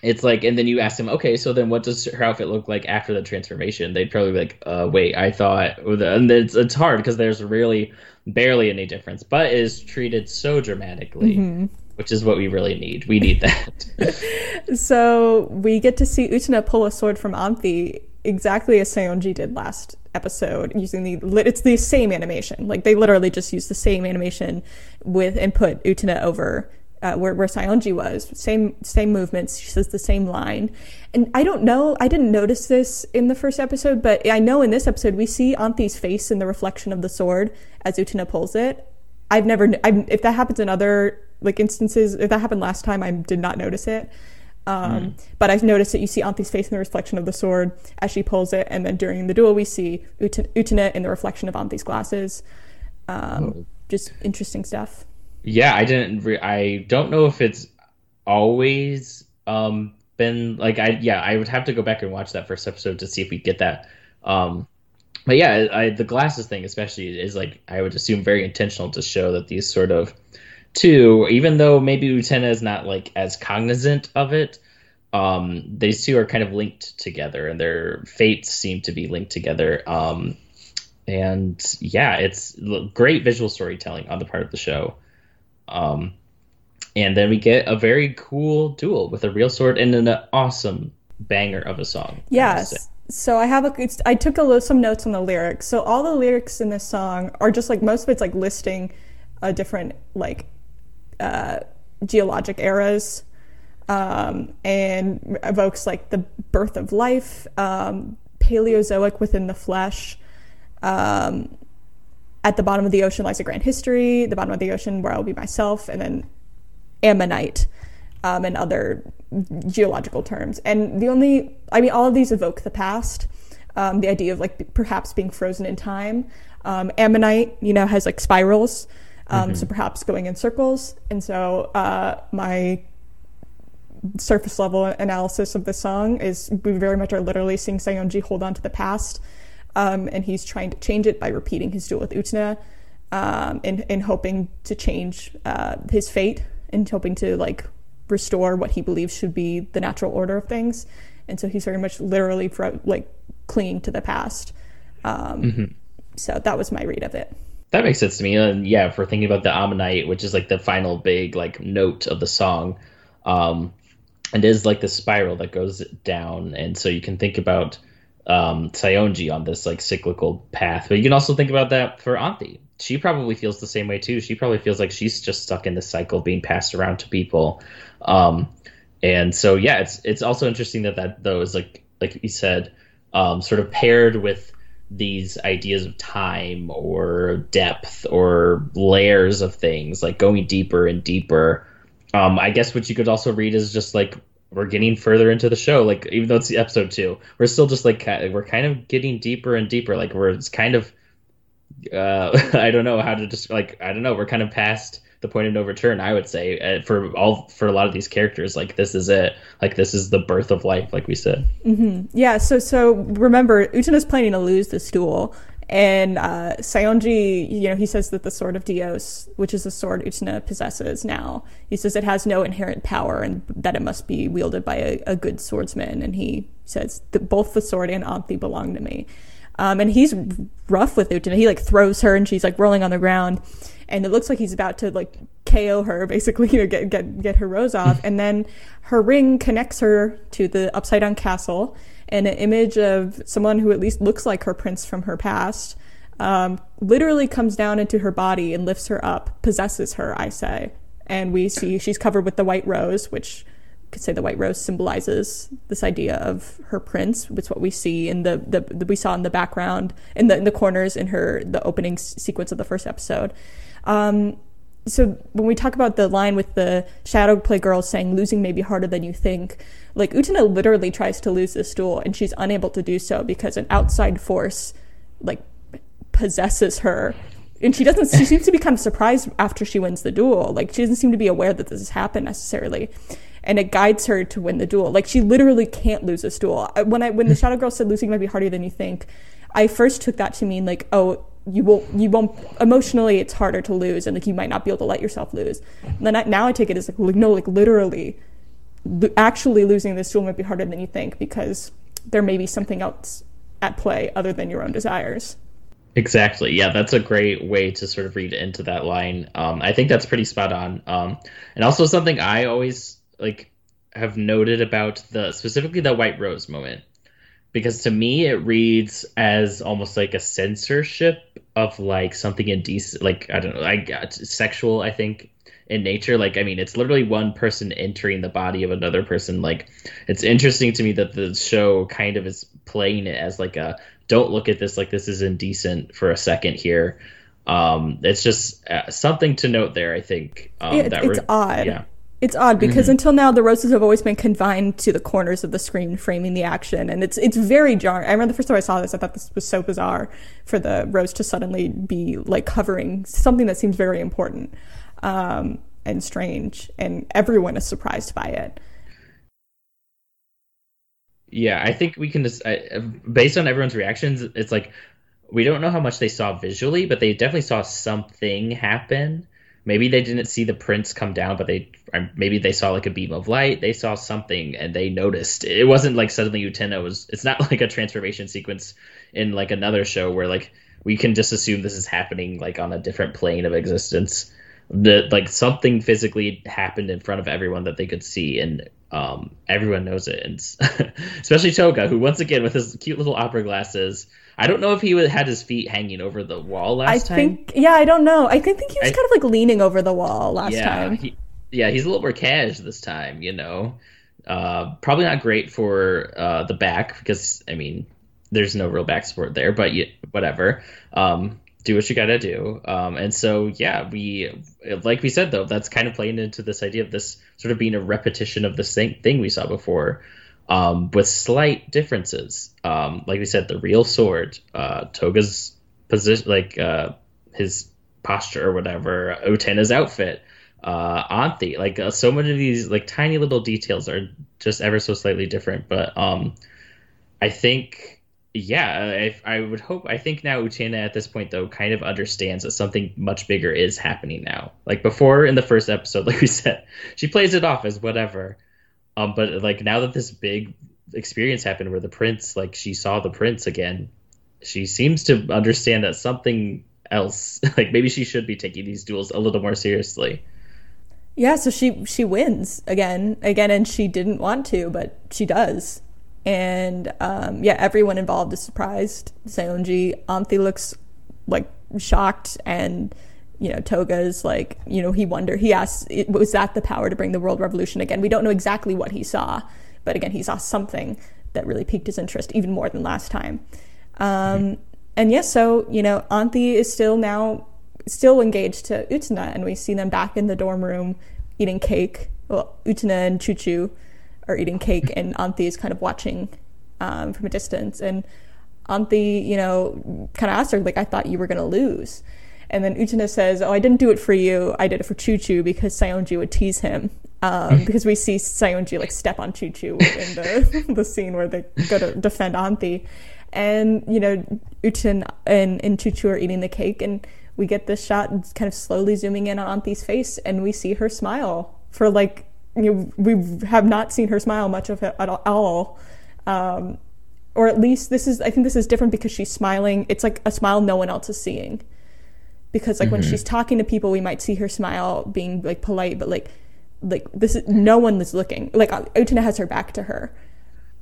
It's like and then you ask them okay so then what does her outfit look like after the transformation? They'd probably be like uh wait i thought and it's, it's hard because there's really barely any difference but is treated so dramatically mm-hmm. which is what we really need. We need that. So we get to see utena pull a sword from Anthy exactly as Saionji did last episode using the it's the same animation. Like they literally just use the same animation with and put utena over uh, where where Saionji was. Same same movements. She says the same line, and I don't know. I didn't notice this in the first episode, but I know in this episode we see Anthy's face in the reflection of the sword as Utena pulls it. I've never. I've, if that happens in other like instances, if that happened last time, I did not notice it. Um, mm. But I've noticed that you see Anthy's face in the reflection of the sword as she pulls it, and then during the duel we see Utena in the reflection of Anthy's glasses. Um, oh. Just interesting stuff yeah, I didn't. Re- I don't know if it's always um, been like I. Yeah, I would have to go back and watch that first episode to see if we get that. Um, but yeah, I, the glasses thing especially is like I would assume very intentional to show that these sort of two, even though maybe Utena is not like as cognizant of it, um, these two are kind of linked together and their fates seem to be linked together. Um, and yeah, it's great visual storytelling on the part of the show. Um, and then we get a very cool duel with a real sword and an awesome banger of a song. Yes. So I have a. I took a, little, some notes on the lyrics. So all the lyrics in this song are just like most of it's like listing a different like uh, geologic eras um, and evokes like the birth of life, um, Paleozoic within the flesh, um, at the bottom of the ocean lies a grand history, the bottom of the ocean where I'll be myself, and then ammonite um, and other geological terms. And the only, I mean, all of these evoke the past. Um, the idea of like perhaps being frozen in time. Um, ammonite, you know, has like spirals, um, mm-hmm. so perhaps going in circles. And so uh, my surface level analysis of the song is we very much are literally seeing Saionji hold on to the past um, and he's trying to change it by repeating his duel with Utena um, and, and hoping to change uh, his fate and hoping to like restore what he believes should be the natural order of things. And so he's very much literally like clinging to the past. Um, mm-hmm. So that was my read of it. That makes sense to me. And yeah, if we're thinking about the Ammonite, which is like the final big like note of the song, um, it is like the spiral that goes down. And so you can think about um, Saionji on this like cyclical path. But you can also think about that for Anthy. She probably feels the same way too. She probably feels like she's just stuck in this cycle being passed around to people. Um, and so yeah, it's it's also interesting that that though is like like you said, um, sort of paired with these ideas of time or depth or layers of things, like going deeper and deeper. Um, I guess what you could also read is just like we're getting further into the show like even though it's the episode two we're still just like we're kind of getting deeper and deeper like we're it's kind of uh i don't know how to just like i don't know we're kind of past the point of no return. I would say uh, for all for a lot of these characters, like this is it. Like this is the birth of life, like we said. Mm-hmm. Yeah. So so remember, Utena's planning to lose the stool, and uh, Saionji, you know, he says that the sword of Dios, which is the sword Utena possesses now, he says it has no inherent power and that it must be wielded by a, a good swordsman. And he says that both the sword and Anthy belong to me. Um, and he's rough with Utena. He like throws her and she's like rolling on the ground. And it looks like he's about to like KO her, basically, you know, get get get her rose off. and then her ring connects her to the upside down castle and an image of someone who at least looks like her prince from her past um, literally comes down into her body and lifts her up, possesses her, I say. And we see she's covered with the white rose, which could say the white rose symbolizes this idea of her prince. It's what we see in the, the, the we saw in the background in the in the corners in her the opening s- sequence of the first episode. Um, so when we talk about the line with the shadow play girl saying losing may be harder than you think, like Utena literally tries to lose this duel and she's unable to do so because an outside force like possesses her. And she doesn't she seems to be kind of surprised after she wins the duel. Like she doesn't seem to be aware that this has happened necessarily. And it guides her to win the duel. Like she literally can't lose this duel. When I when the shadow girl said losing might be harder than you think, I first took that to mean like, oh, you won't you won't emotionally it's harder to lose and like you might not be able to let yourself lose and then I, now i take it as like no like literally actually losing this duel might be harder than you think because there may be something else at play other than your own desires Exactly. Yeah, that's a great way to sort of read into that line. Um, I think that's pretty spot on. Um, and also something I always like have noted about the specifically the white rose moment because to me it reads as almost like a censorship of like something indecent like i don't know like sexual i think in nature. Like i mean it's literally one person entering the body of another person. Like it's interesting to me that the show kind of is playing it as like a don't look at this like this is indecent for a second here. Um it's just uh, something to note there i think um It- that it's we're- odd. yeah It's odd because until now the roses have always been confined to the corners of the screen framing the action and it's it's very jarring. I remember the first time I saw this I thought this was so bizarre for the rose to suddenly be like covering something that seems very important um, and strange and everyone is surprised by it. Yeah, I think we can just, I, based on everyone's reactions, it's like we don't know how much they saw visually, but they definitely saw something happen. Maybe they didn't see the prince come down, but they maybe they saw like a beam of light. They saw something and they noticed. It wasn't like suddenly Utena was. It's not like a transformation sequence in like another show where like we can just assume this is happening like on a different plane of existence. That like something physically happened in front of everyone that they could see, and um, everyone knows it, and especially Toga, who once again with his cute little opera glasses. I don't know if he had his feet hanging over the wall last I time. I think yeah, I don't know. I think, think he was I- kind of like leaning over the wall last yeah, time. He, yeah, he's a little more cash this time, you know. Uh, probably not great for uh, the back because I mean, there's no real back support there, but you, whatever. Um, do what you gotta do. Um, and so yeah, we like we said though, that's kind of playing into this idea of this sort of being a repetition of the same thing we saw before. Um, with slight differences. Um, like we said, the real sword, uh, Toga's position, like uh, his posture or whatever, Utena's outfit, uh, Anthy, like uh, so many of these like tiny little details are just ever so slightly different. But um, I think, yeah, I, I would hope. I think now Utena at this point though kind of understands that something much bigger is happening now. Like before in the first episode, like we said, she plays it off as whatever. Um, but like now that this big experience happened where the prince, like she saw the prince again, she seems to understand that something else, like maybe she should be taking these duels a little more seriously. Yeah, so she she wins again, again, and she didn't want to, but she does. And um, yeah, everyone involved is surprised. Saionji, Anthy looks like shocked, and you know Toga's like you know he wonder he asks was that the power to bring the world revolution again? We don't know exactly what he saw, but again he saw something that really piqued his interest even more than last time. Um, and yes, so you know Anthy is still now still engaged to Utena, and we see them back in the dorm room eating cake. Well, Utena and Chuchu are eating cake, and Anthy is kind of watching um, from a distance. And Anthy, you know, kind of asked her, like, I thought you were going to lose. And then Utena says, "Oh, I didn't do it for you. I did it for Choo Choo because Saionji would tease him." Um, because we see Saionji like step on Choo Choo in the the scene where they go to defend Anthy, and you know Uten and and Choo Choo are eating the cake, and we get this shot kind of slowly zooming in on Anthy's face, and we see her smile for like you know, we have not seen her smile much of it at all. Um, or at least this is, I think this is different because she's smiling. It's like a smile no one else is seeing. Because like mm-hmm. when she's talking to people, we might see her smile being like polite, but like, like this is no one is looking. Like Utena has her back to her.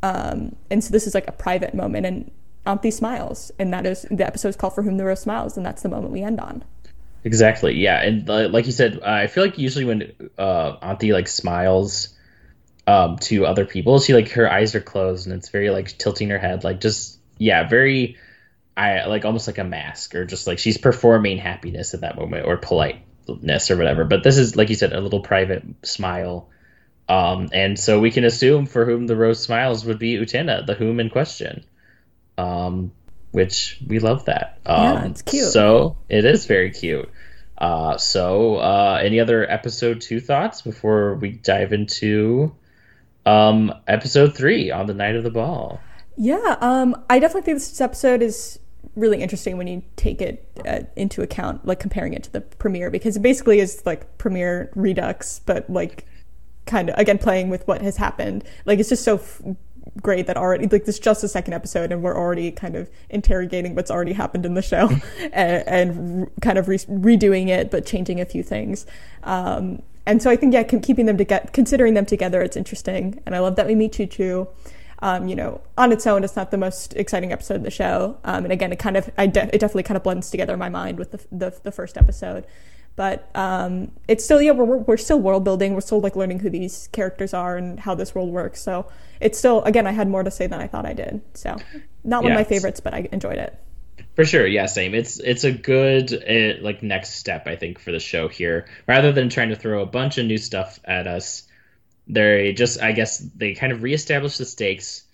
Um, and so this is like a private moment and Anthy smiles. And that is the episode is called For Whom the Rose Smiles. And that's the moment we end on. Exactly. Yeah, and uh, like you said, I feel like usually when uh, Anthy like smiles um, to other people, she like her eyes are closed and it's very like tilting her head, like just yeah, very I like almost like a mask or just like she's performing happiness at that moment or politeness or whatever. But this is like you said, a little private smile. Um, and so we can assume for whom the rose smiles would be Utena, the whom in question. Um, which we love that. Um, yeah, it's cute. So it is very cute. Uh, so, uh, any other episode two thoughts before we dive into um, episode three on the night of the ball? Yeah, um, I definitely think this episode is really interesting when you take it uh, into account, like comparing it to the premiere, because it basically is like premiere redux, but like kind of again playing with what has happened. Like it's just so f- great that already like this just the second episode and we're already kind of interrogating what's already happened in the show and, and re- kind of re- redoing it but changing a few things. Um, and so i think yeah keeping them together considering them together it's interesting. And i love that we meet choo choo um, you know, on its own, it's not the most exciting episode of the show. Um, and again, it kind of, I de- it definitely kind of blends together in my mind with the, the, the first episode. But um, it's still yeah we're, we're still world building. We're still like learning who these characters are and how this world works. So it's still again i had more to say than i thought i did. So not one of my favorites but i enjoyed it. For sure. Yeah same. It's it's a good uh, like next step i think for the show here. Rather than trying to throw a bunch of new stuff at us they just i guess they kind of reestablish the stakes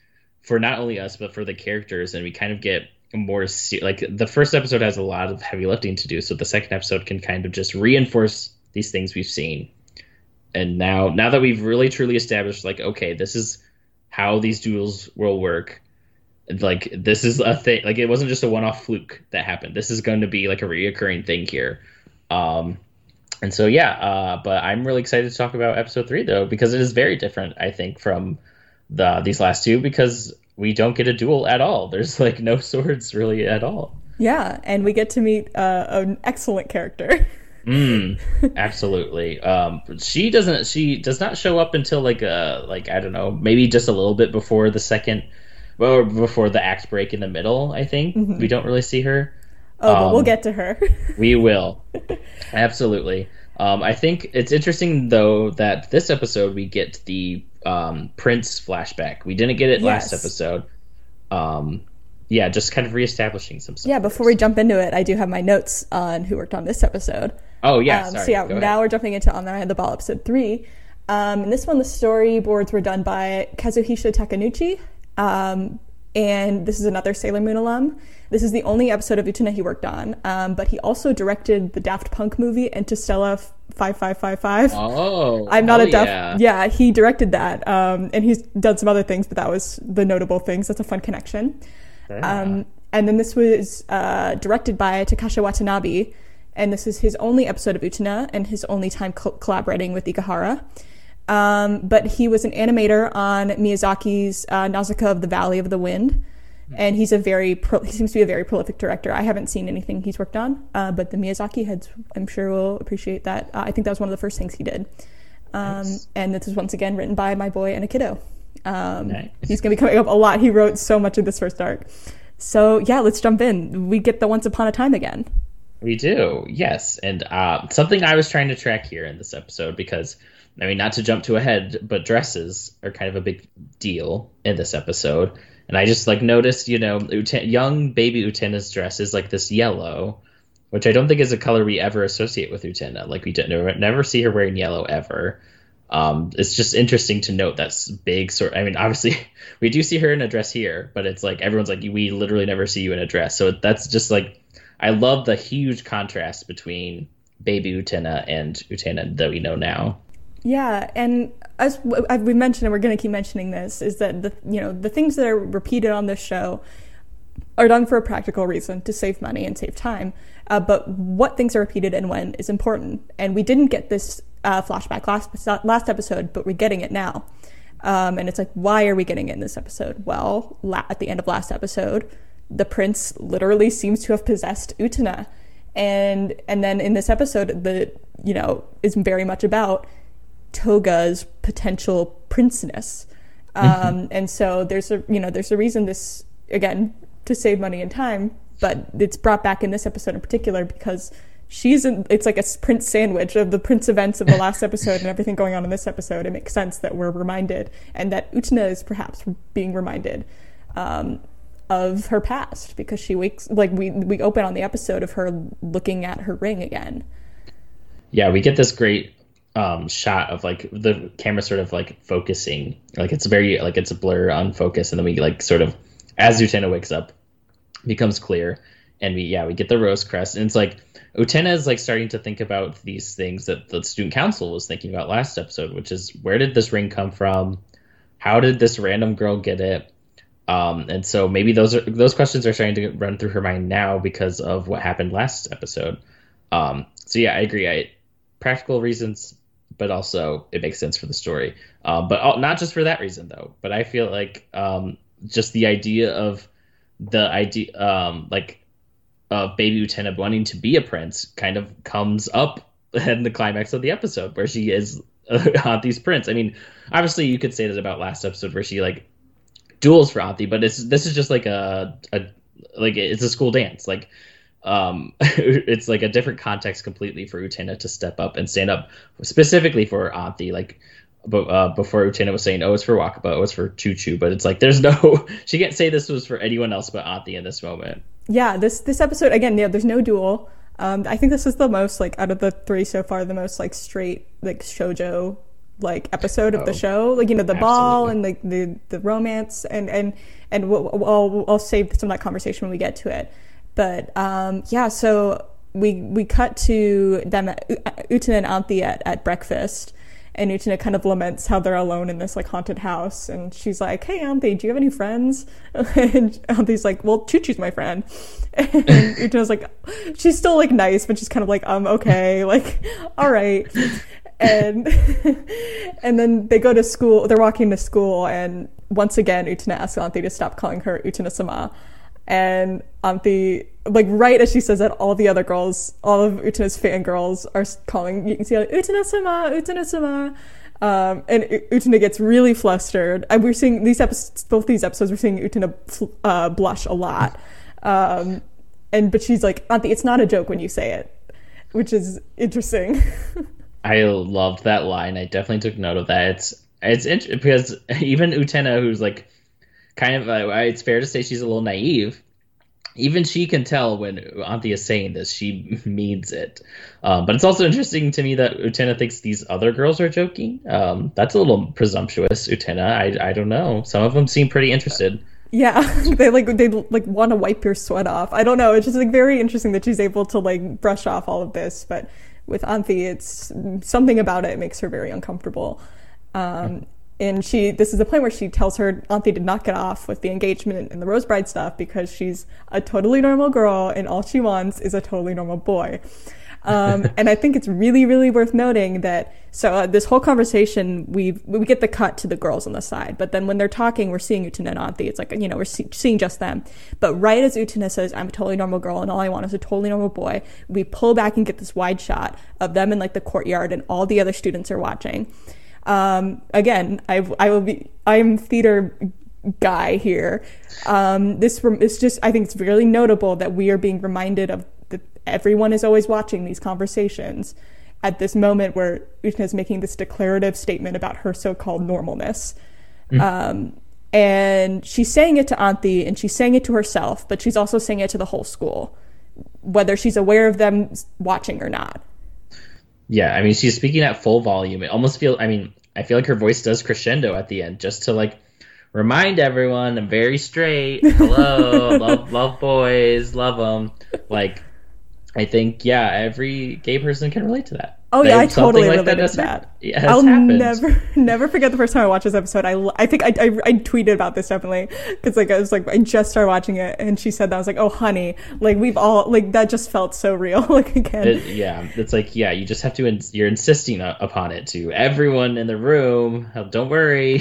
for not only us but for the characters and we kind of get more like the first episode has a lot of heavy lifting to do so the second episode can kind of just reinforce these things we've seen. And now now that we've really truly established like okay this is how these duels will work like this is a thing like it wasn't just a one-off fluke that happened. This is going to be like a reoccurring thing here. Um and so yeah uh but i'm really excited to talk about episode three though because it is very different i think from the these last two because we don't get a duel at all. There's like no swords really at all. Yeah, and we get to meet uh, an excellent character. mm, absolutely. Um, she doesn't. She does not show up until like uh like I don't know, maybe just a little bit before the second, well, before the act break in the middle. I think mm-hmm. we don't really see her. Oh, um, but we'll um, get to her. we will, absolutely. Um, I think it's interesting though that this episode we get the um, Prince flashback. We didn't get it yes. last episode. Um, yeah, just kind of reestablishing some stuff. Yeah, before we jump into it, I do have my notes on who worked on this episode. Oh yeah, um, so yeah, Go now ahead. we're jumping into On the Night of the Ball episode three. Um, and this one, the storyboards were done by Kazuhisa Takenouchi, um, and this is another Sailor Moon alum. This is the only episode of Utena he worked on, um, but he also directed the Daft Punk movie Interstellar 5555. Oh, I'm not a Daft. Yeah. yeah, he directed that, um, and he's done some other things, but that was the notable things. That's a fun connection. Yeah. Um, and then this was uh, directed by Takashi Watanabe, and this is his only episode of Utena and his only time co- collaborating with Ikuhara. Um, but he was an animator on Miyazaki's uh, Nausicaa of the Valley of the Wind and he's a very pro- he seems to be a very prolific director. I haven't seen anything he's worked on, uh, but the Miyazaki heads, I'm sure, will appreciate that. Uh, I think that was one of the first things he did. Um, nice. And this is once again written by my boy Enokido. Um, nice. He's going to be coming up a lot. He wrote so much of this first arc. So yeah, let's jump in. We get the Once Upon a Time again. We do, yes. And uh, something I was trying to track here in this episode because. I mean, not to jump too ahead, but dresses are kind of a big deal in this episode. And I just like noticed, you know, Uten- young baby Utena's dress is like this yellow, which I don't think is a color we ever associate with Utena. Like we never, never see her wearing yellow ever. Um, it's just interesting to note that's big sort. I mean, obviously we do see her in a dress here, but it's like everyone's like we literally never see you in a dress. So that's just like I love the huge contrast between baby Utena and Utena that we know now. Yeah, and as, we mentioned, and we're going to keep mentioning this, is that the you know the things that are repeated on this show are done for a practical reason to save money and save time. Uh, but what things are repeated and when is important. And we didn't get this uh, flashback last last episode, but we're getting it now. Um, and it's like, why are we getting it in this episode? Well, la- at the end of last episode, the prince literally seems to have possessed Utena, and and then in this episode, the you know is very much about Toga's potential princeness. Mm-hmm. Um, and so there's a you know there's a reason this again to save money and time, but it's brought back in this episode in particular because she's in, it's like a prince sandwich of the prince events of the last episode and everything going on in this episode. It makes sense that we're reminded and that Utena is perhaps being reminded um, of her past because she wakes like we we open on the episode of her looking at her ring again. Yeah, we get this great um, shot of like the camera sort of like focusing, like it's very like it's a blur on focus, and then we like sort of as Utena wakes up, becomes clear, and we yeah we get the rose crest, and it's like Utena is like starting to think about these things that the student council was thinking about last episode, which is where did this ring come from? How did this random girl get it? Um, and so maybe those are those questions are starting to run through her mind now because of what happened last episode. Um, so yeah, I agree. I practical reasons but also it makes sense for the story. Uh, but not just for that reason though. But I feel like um, just the idea of the idea, um, like of Baby Utena wanting to be a prince, kind of comes up in the climax of the episode where she is uh, Anthy's prince. I mean, obviously you could say that about last episode where she like duels for Anthy, but it's this is just like a, a like it's a school dance. Like um, it's like a different context completely for Utena to step up and stand up specifically for Anthy. Like, but uh, before Utena was saying, "Oh, it's for Wakaba, oh, it's for Choo Choo," but it's like there's no, she can't say this was for anyone else but Anthy in this moment. Yeah, this this episode again, yeah, there's no duel. Um, I think this is the most like out of the three so far, the most like straight like shojo like episode of oh, the show like you know the absolutely. ball and like the the romance and and and we'll, I'll, I'll save some of that conversation when we get to it but um, yeah, so we we cut to them, Utena and Anthy at, at breakfast, and Utena kind of laments how they're alone in this like haunted house, and she's like, "Hey, Anthy, do you have any friends?" And Anthy's like, "Well, Choo Choo's my friend," and Utena's like, she's still like nice, but she's kind of like, "Um, okay, like, all right." And and then they go to school. They're walking to school, and once again, Utena asks Anthy to stop calling her Utena Sama and Anthy, like right as she says that, all the other girls, all of Utena's fangirls are calling. You can see like, Utena sama, Utena sama. Um, and Utena gets really flustered. And we're seeing these episodes, both these episodes, we're seeing Utena uh, blush a lot. Um, and but she's like, Anthy, it's not a joke when you say it, which is interesting. I loved that line. I definitely took note of that. It's it's interesting because even Utena, who's like kind of uh, it's fair to say she's a little naive even she can tell when Anthy is saying this, she means it. Um, but it's also interesting to me that Utena thinks these other girls are joking. Um, that's a little presumptuous, Utena. I, I don't know. Some of them seem pretty interested. Yeah, they like they like want to wipe your sweat off. I don't know. It's just like very interesting that she's able to like brush off all of this. But with Anthy, it's something about it makes her very uncomfortable. Um, and she this is the point where she tells her Anthy to not get off with the engagement and the rose bride stuff because she's a totally normal girl and all she wants is a totally normal boy. Um, and I think it's really, really worth noting that so uh, this whole conversation we we get the cut to the girls on the side, but then when they're talking, we're seeing Utena and Anthy. It's like you know we're see- seeing just them. But right as Utena says, "I'm a totally normal girl and all I want is a totally normal boy," we pull back and get this wide shot of them in like the courtyard and all the other students are watching. Um, again, I've I will be, I'm theater guy here. Um, this is just, I think it's really notable that we are being reminded of that everyone is always watching these conversations at this moment where Utena is making this declarative statement about her so-called normalness. Mm. Um, and she's saying it to Anthy and she's saying it to herself, but she's also saying it to the whole school, whether she's aware of them watching or not. Yeah, I mean, she's speaking at full volume. It almost feel. I mean, I feel like her voice does crescendo at the end, just to like remind everyone I'm very straight. Hello, love love boys, love them. Like I think yeah, every gay person can relate to that. Oh yeah, I totally like related to that. yeah, I'll happened. never, never forget the first time I watched this episode. I, I think I, I, I tweeted about this definitely because like I was like I just started watching it and she said that I was like oh honey like we've all like that just felt so real like again It- yeah, it's like yeah, you just have to. Ins- you're insisting upon it to everyone in the room. "Oh, Don't worry,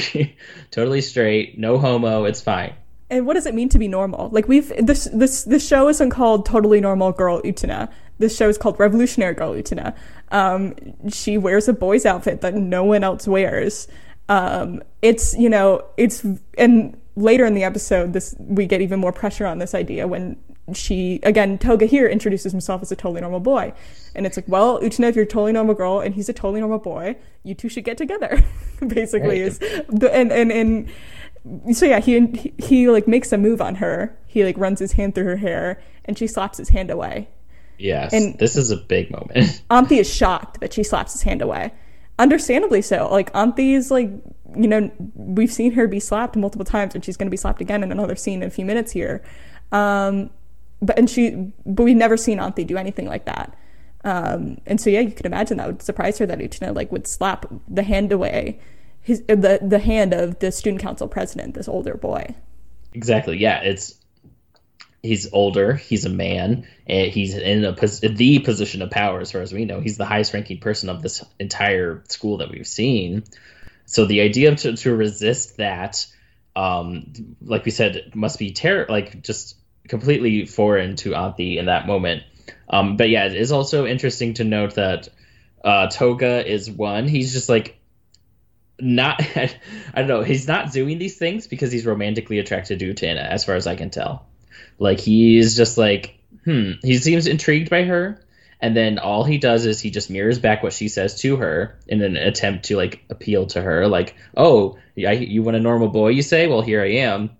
totally straight, no homo. It's fine. and what does it mean to be normal? Like we've this this this show isn't called Totally Normal Girl Utena. This show is called Revolutionary Girl Utena. Um, she wears a boy's outfit that no one else wears. Um, it's you know it's and later in the episode this we get even more pressure on this idea when she again Toga here introduces himself as a totally normal boy, and it's like well Utena if you're a totally normal girl and he's a totally normal boy you two should get together basically is the and and and so yeah he, he he like makes a move on her he like runs his hand through her hair and she slaps his hand away Yes, And- this is a big moment. Anthy is shocked that she slaps his hand away. Understandably so. Like Anthy is like you know we've seen her be slapped multiple times and she's going to be slapped again in another scene in a few minutes here. Um but and she but we've never seen Anthy do anything like that. Um and so yeah you can imagine that would surprise her that Utena like would slap the hand away his the the hand of the student council president this older boy. Exactly. Yeah, it's he's older. He's a man. And he's in a pos- the position of power, as far as we know. He's the highest ranking person of this entire school that we've seen. So the idea to, to resist that, um, like we said, must be terror, like just completely foreign to Anthy in that moment. Um, but yeah, it is also interesting to note that uh, Toga is one. He's just like not. I don't know. He's not doing these things because he's romantically attracted to Utena, as far as I can tell. Like he's just like, hmm. He seems intrigued by her, and then all he does is he just mirrors back what she says to her in an attempt to like appeal to her. Like, oh, I, you want a normal boy? You say? Well, here I am.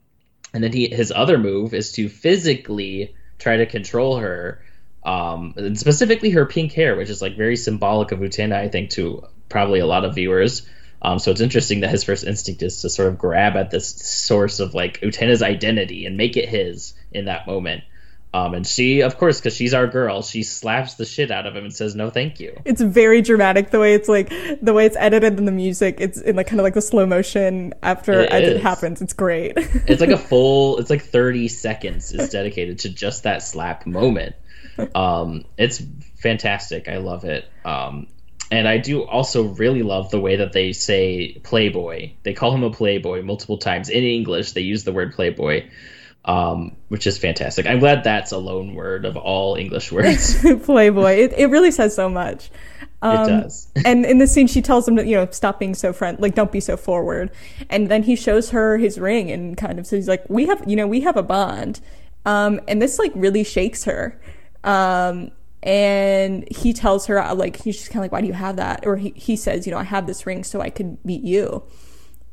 And then he his other move is to physically try to control her, um, and specifically her pink hair, which is like very symbolic of Utena, I think, to probably a lot of viewers. Um, so it's interesting that his first instinct is to sort of grab at this source of like Utena's identity and make it his in that moment. Um, and she, of course, because she's our girl, she slaps the shit out of him and says, "No, thank you." it's very dramatic the way it's like the way it's edited and the music it's in like kind of like the slow motion after It as it happens it's great It's like a full, it's like 30 seconds is dedicated to just that slap moment. Um, it's fantastic. I love it. Um, and I do also really love the way that they say playboy. They call him a playboy multiple times in English. They use the word playboy, um, which is fantastic. I'm glad that's a lone word of all English words. playboy it, it really says so much um, it does. and in this scene she tells him to you know stop being so friend like don't be so forward and then he shows her his ring and kind of says like we have you know we have a bond um, and this like really shakes her um, and he tells her uh, like he's just kind of like why do you have that? Or he, he says you know i have this ring so i could meet you.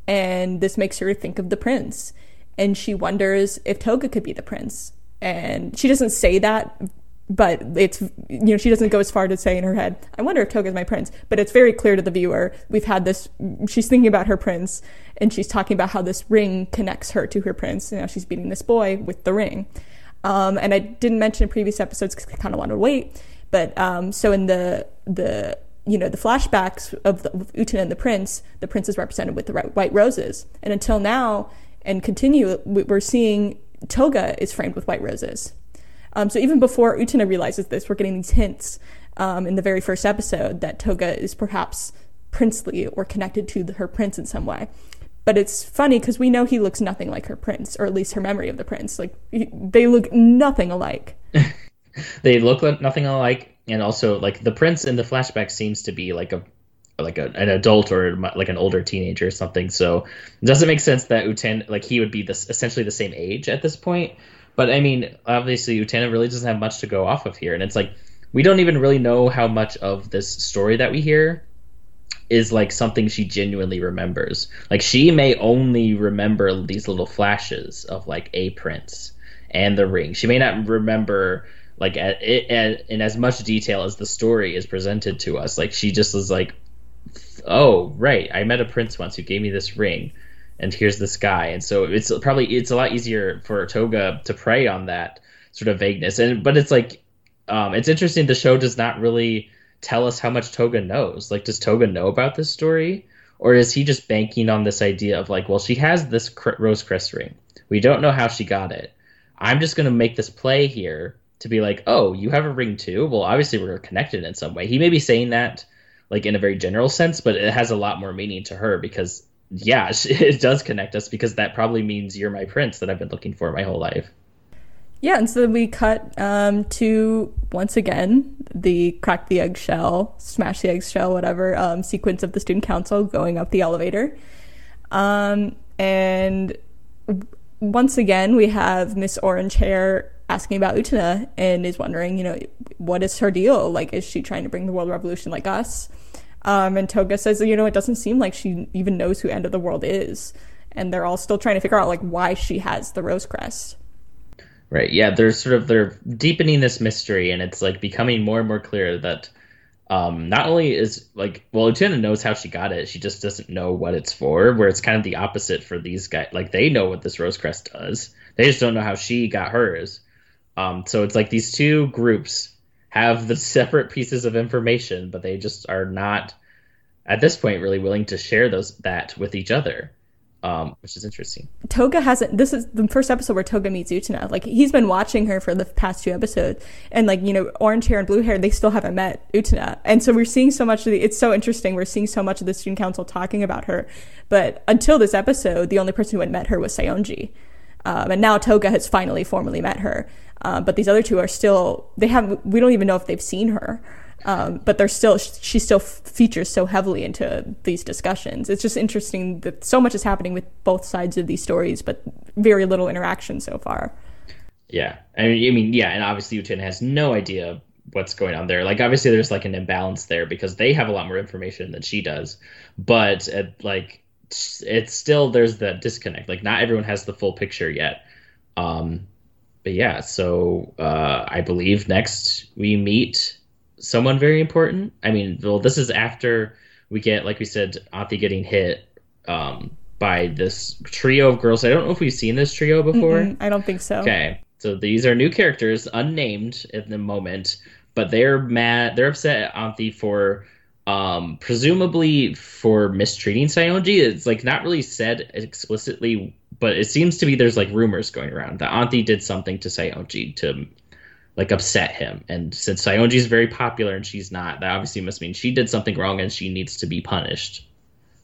And this makes her think of the prince. And she wonders if toga could be the prince. And she doesn't say that but it's you know she doesn't go as far to say in her head i wonder if toga's my prince. But it's very clear to the viewer we've had this she's thinking about her prince and she's talking about how this ring connects her to her prince and now she's beating this boy with the ring um, and i didn't mention in previous episodes because i kind of wanted to wait. But um, so in the the you know the flashbacks of, the, of Utena and the prince the prince is represented with the white roses. And until now and continue we- we're seeing toga is framed with white roses. Um, so even before Utena realizes this, we're getting these hints um, in the very first episode that Toga is perhaps princely or connected to the, her prince in some way. But it's funny because we know he looks nothing like her prince, or at least her memory of the prince. Like he, they look nothing alike. they look like nothing alike and also like the prince in the flashback seems to be like a like a, an adult or like an older teenager or something so it doesn't make sense that uten like he would be this essentially the same age at this point but i mean obviously utena really doesn't have much to go off of here and it's like we don't even really know how much of this story that we hear is like something she genuinely remembers. Like she may only remember these little flashes of like a prince and the ring. She may not remember like it, in as much detail as the story is presented to us. Like she just is like oh right i met a prince once who gave me this ring and here's this guy. And so it's probably it's a lot easier for toga to prey on that sort of vagueness. And but it's like um, it's interesting. The show does not really tell us how much Toga knows. Like, does Toga know about this story, or is he just banking on this idea of like, well, she has this rose crest ring. We don't know how she got it. I'm just gonna make this play here to be like, oh, you have a ring too. Well, obviously we're connected in some way. He may be saying that like in a very general sense, but it has a lot more meaning to her because yeah, it does connect us because that probably means you're my prince that I've been looking for my whole life. Yeah, and so we cut um, to once again the crack the eggshell, smash the eggshell, whatever um, sequence of the student council going up the elevator, um, and once again we have Miss Orange Hair asking about Utena and is wondering, you know, what is her deal? Like, is she trying to bring the world revolution like us? Um, and Toga says, you know, it doesn't seem like she even knows who End of the World is, and they're all still trying to figure out like why she has the rose crest. Right. Yeah. They're sort of they're deepening this mystery, and it's like becoming more and more clear that um, not only is like well, Utena knows how she got it, she just doesn't know what it's for. Where it's kind of the opposite for these guys. Like they know what this rose crest does, they just don't know how she got hers. Um, so it's like these two groups have the separate pieces of information, but they just are not at this point really willing to share those that with each other um, which is interesting. Toga hasn't. This is the first episode where Toga meets Utena. Like he's been watching her for the past two episodes, and like you know, orange hair and blue hair, they still haven't met Utena, and so we're seeing so much of the. It's so interesting. We're seeing so much of the student council talking about her, but until this episode, the only person who had met her was Saionji. um, and now Toga has finally formally met her. Uh, but these other two are still. They have. We don't even know if they've seen her. Um, but there's still she still features so heavily into these discussions. It's just interesting that so much is happening with both sides of these stories, but very little interaction so far. Yeah, I mean, I mean, yeah, and obviously Utena has no idea what's going on there. Like, obviously, there's like an imbalance there because they have a lot more information than she does, but like, it's still there's that disconnect. Like, not everyone has the full picture yet. Um, but yeah, so uh, I believe next we meet someone very important. I mean, well, this is after we get, like we said, Anthy getting hit um, by this trio of girls. I don't know if we've seen this trio before. Mm-mm, I don't think so. Okay, so these are new characters, unnamed at the moment, but they're mad. They're upset at for. Um, presumably for mistreating Saionji, it's like not really said explicitly, but it seems to be there's like rumors going around that Anthy did something to Saionji to like upset him. And since Saionji is very popular and she's not, that obviously must mean she did something wrong and she needs to be punished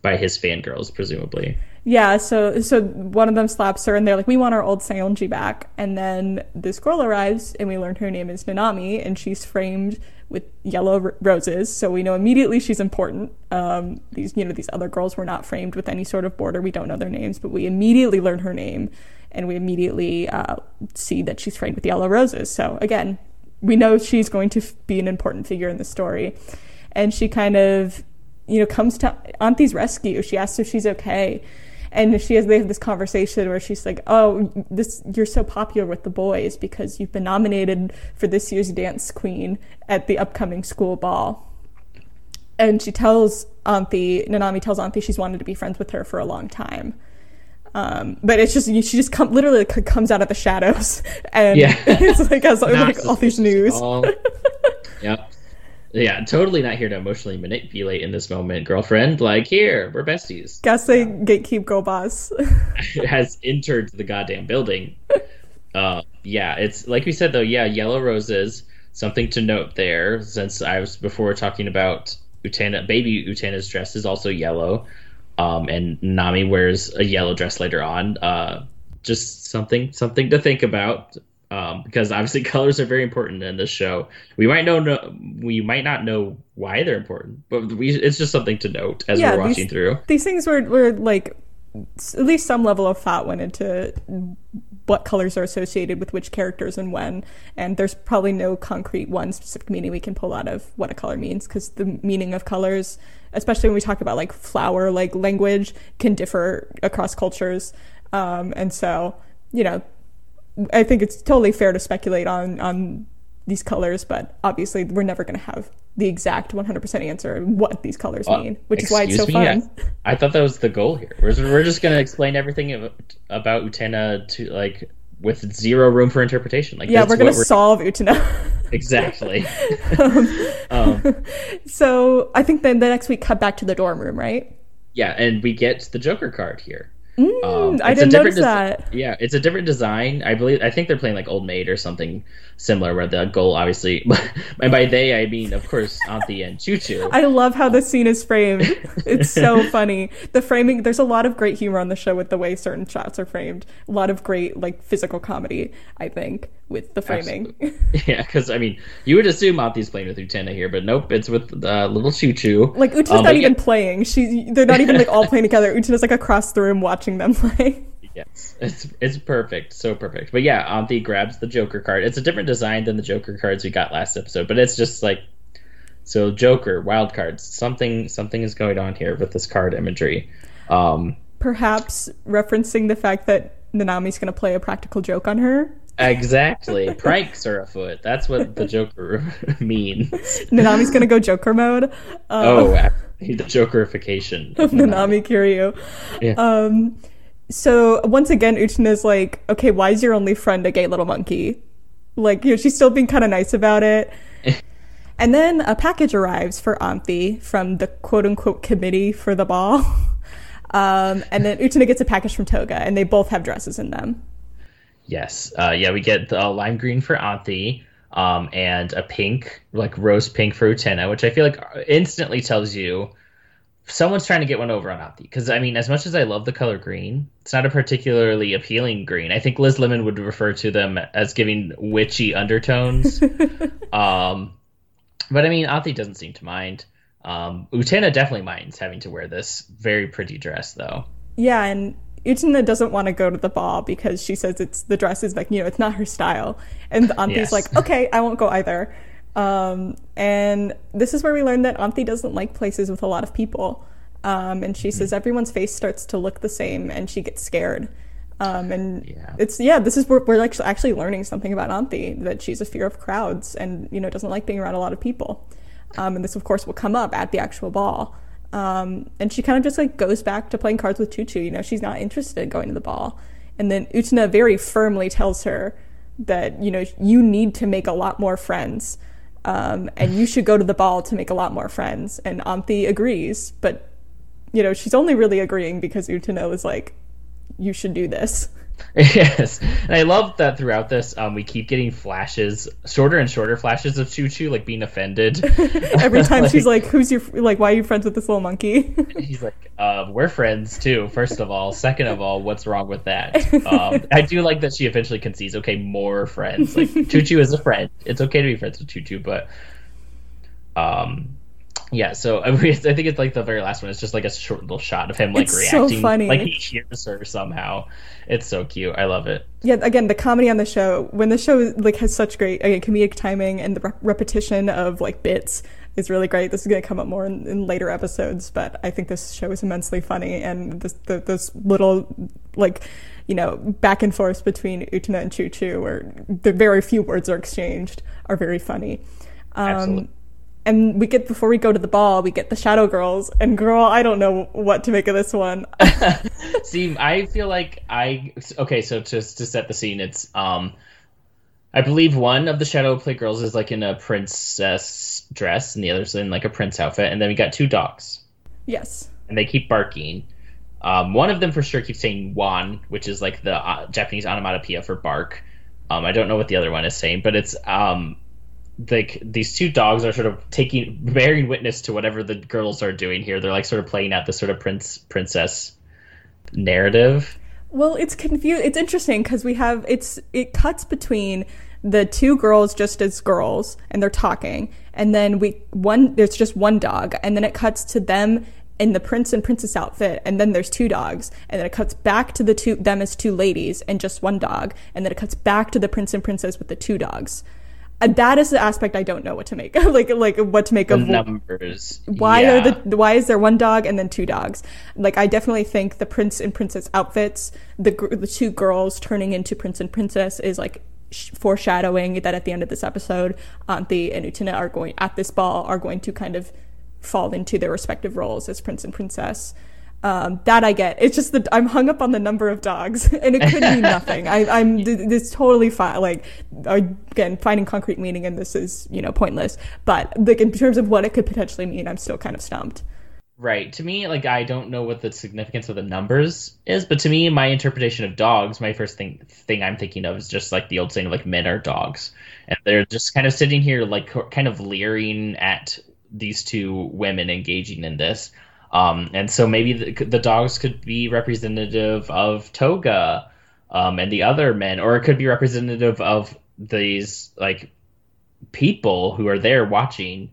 by his fangirls, presumably. Yeah, so so one of them slaps her and they're like, We want our old Saionji back and then this girl arrives and we learn her name is Nanami and she's framed with yellow r- roses, so we know immediately she's important. Um, these you know, these other girls were not framed with any sort of border, we don't know their names, but we immediately learn her name and we immediately uh, see that she's framed with yellow roses. So again, we know she's going to f- be an important figure in the story, and she kind of, you know, comes to Anthy's rescue. She asks if she's okay, and she has they have this conversation where she's like, "Oh, this you're so popular with the boys because you've been nominated for this year's dance queen at the upcoming school ball." And she tells Anthy, Nanami tells Anthy she's wanted to be friends with her for a long time. Um, but it's just she just come literally comes out of the shadows and yeah. it's like has like all these news. yeah, yeah, totally not here to emotionally manipulate in this moment, girlfriend. Like here, we're besties. Guessing yeah. gatekeep go boss has entered the goddamn building. Uh, yeah, it's like we said though. Yeah, yellow roses. Something to note there, since I was before talking about Utena. baby Utena's dress is also yellow um, and Nami wears a yellow dress later on. Uh, just something something to think about um, because obviously colors are very important in this show. We might know no, we might not know why they're important, but we, it's just something to note as yeah, we're watching these, through. These things were were like at least some level of thought went into what colors are associated with which characters and when. And there's probably no concrete one specific meaning we can pull out of what a color means because the meaning of colors, especially when we talk about like flower like language, can differ across cultures. Um, and so, you know, I think it's totally fair to speculate on on these colors, but obviously we're never going to have the exact 100% answer what these colors uh, mean, which is why it's so me? fun. I, I, thought that was the goal here. We're, we're just going to explain everything about Utena to like with zero room for interpretation. Like yeah, we're gonna we're- solve Utena. exactly. um, so I think then the next week cut back to the dorm room, right? yeah, and we get the Joker card here. Mm, I didn't notice that. Yeah, it's a different design. I believe. I think they're playing like Old Maid or something similar, where the goal obviously, and by they I mean of course Anthy and Choo Choo. I love how the scene is framed. It's so funny. The framing, there's a lot of great humor on the show with the way certain shots are framed. A lot of great like physical comedy, I think, with the framing. Yeah, because I mean, you would assume Anthy's playing with Utena here, but nope, it's with uh, little Choo Choo. Like Utena's Um, not even yeah- playing. She they're not even like all playing together. Utena's like across the room watching them play. Yes, it's it's perfect, so perfect. But yeah, Anthy grabs the Joker card. It's a different design than the Joker cards we got last episode, but it's just like so Joker wild cards. Something something is going on here with this card imagery. Um, Perhaps referencing the fact that Nanami's going to play a practical joke on her. exactly, pranks are afoot. That's what the Joker means. Nanami's going to go Joker mode. Uh, Oh, the Jokerification of Nanami Kiryu. Yeah. Um, so once again, Utena's like, okay, why is your only friend a gay little monkey? Like, you know, she's still being kind of nice about it. and then a package arrives for Anthy from the quote unquote committee for the ball. Um, and then Utena gets a package from Toga, and they both have dresses in them. Yes. Uh, yeah, we get the lime green for Anthy, um, and a pink, like rose pink for Utena, which I feel like instantly tells you someone's trying to get one over on Anthy. Because, I mean, as much as I love the color green, it's not a particularly appealing green. I think Liz Lemon would refer to them as giving witchy undertones. um, but, I mean, Anthy doesn't seem to mind. Um, Utena definitely minds having to wear this very pretty dress, though. Yeah, and Utena doesn't want to go to the ball because she says it's the dress is like you know it's not her style, and Anthy's Yes. like, okay, I won't go either. Um, and this is where we learn that Anthy doesn't like places with a lot of people. Um, and she says everyone's face starts to look the same, and she gets scared. Um, and Yeah. it's yeah, this is where we're like actually learning something about Anthy that she's a fear of crowds and you know doesn't like being around a lot of people. Um, and this of course will come up at the actual ball. Um, and she kind of just like goes back to playing cards with Choo Choo. You know, she's not interested in going to the ball. And then Utena very firmly tells her that you know you need to make a lot more friends, um, and you should go to the ball to make a lot more friends. And Anthy agrees, but you know she's only really agreeing because Utena is like, you should do this. Yes, and I love that throughout this, um, we keep getting flashes, shorter and shorter flashes of Choo Choo, like being offended. Every time she's like, "Who's your like? Why are you friends with this little monkey?" he's like, uh, "We're friends too." First of all, second of all, what's wrong with that? Um, I do like that she eventually concedes. Okay, more friends. Like Choo Choo is a friend. It's okay to be friends with Choo Choo, but um. Yeah, so I, mean, I think it's like the very last one. It's just like a short little shot of him like It's so reacting, funny. like he hears her somehow. It's so cute. I love it. yeah, again, the comedy on the show when the show like has such great again, comedic timing and the re- repetition of like bits is really great. This is going to come up more in, in later episodes, but I think this show is immensely funny and this the, those little like you know back and forth between Utena and Choo Choo, where the very few words are exchanged, are very funny. Um, Absolutely. And we get before we go to the ball, we get the Shadow Girls, and girl, I don't know what to make of this one. See, I feel like I okay. So just to set the scene, it's um, I believe one of the Shadow Play girls is like in a princess dress, and the other's in like a prince outfit, and then we got two dogs, yes. and they keep barking. Um, one of them for sure keeps saying "wan," which is like the uh, Japanese onomatopoeia for bark. Um, I don't know what the other one is saying, but it's um, like these two dogs are sort of taking bearing witness to whatever the girls are doing here. They're like sort of playing out this sort of prince princess narrative. Well, it's confused. It's interesting because we have it's it cuts between the two girls just as girls and they're talking, and then we one there's just one dog, and then it cuts to them in the prince and princess outfit, and then there's two dogs, and then it cuts back to the two them as two ladies and just one dog, and then it cuts back to the prince and princess with the two dogs. And that is the aspect I don't know what to make like like what to make The of numbers. why yeah. are the why is there one dog and then two dogs like i definitely think the prince and princess outfits the the two girls turning into prince and princess is like sh- foreshadowing that at the end of this episode Anthy and Utena are going at this ball are going to kind of fall into their respective roles as prince and princess Um, that I get. It's just that I'm hung up on the number of dogs, and it could mean nothing. I, I'm this totally fine. Like again, finding concrete meaning in this is you know pointless. But like in terms of what it could potentially mean, I'm still kind of stumped. Right. To me, like I don't know what the significance of the numbers is, but to me, my interpretation of dogs, my first thing thing I'm thinking of is just like the old saying, of like men are dogs, and they're just kind of sitting here, like kind of leering at these two women engaging in this. Um, and so maybe the, the, dogs could be representative of Toga um, and the other men, or it could be representative of these like people who are there watching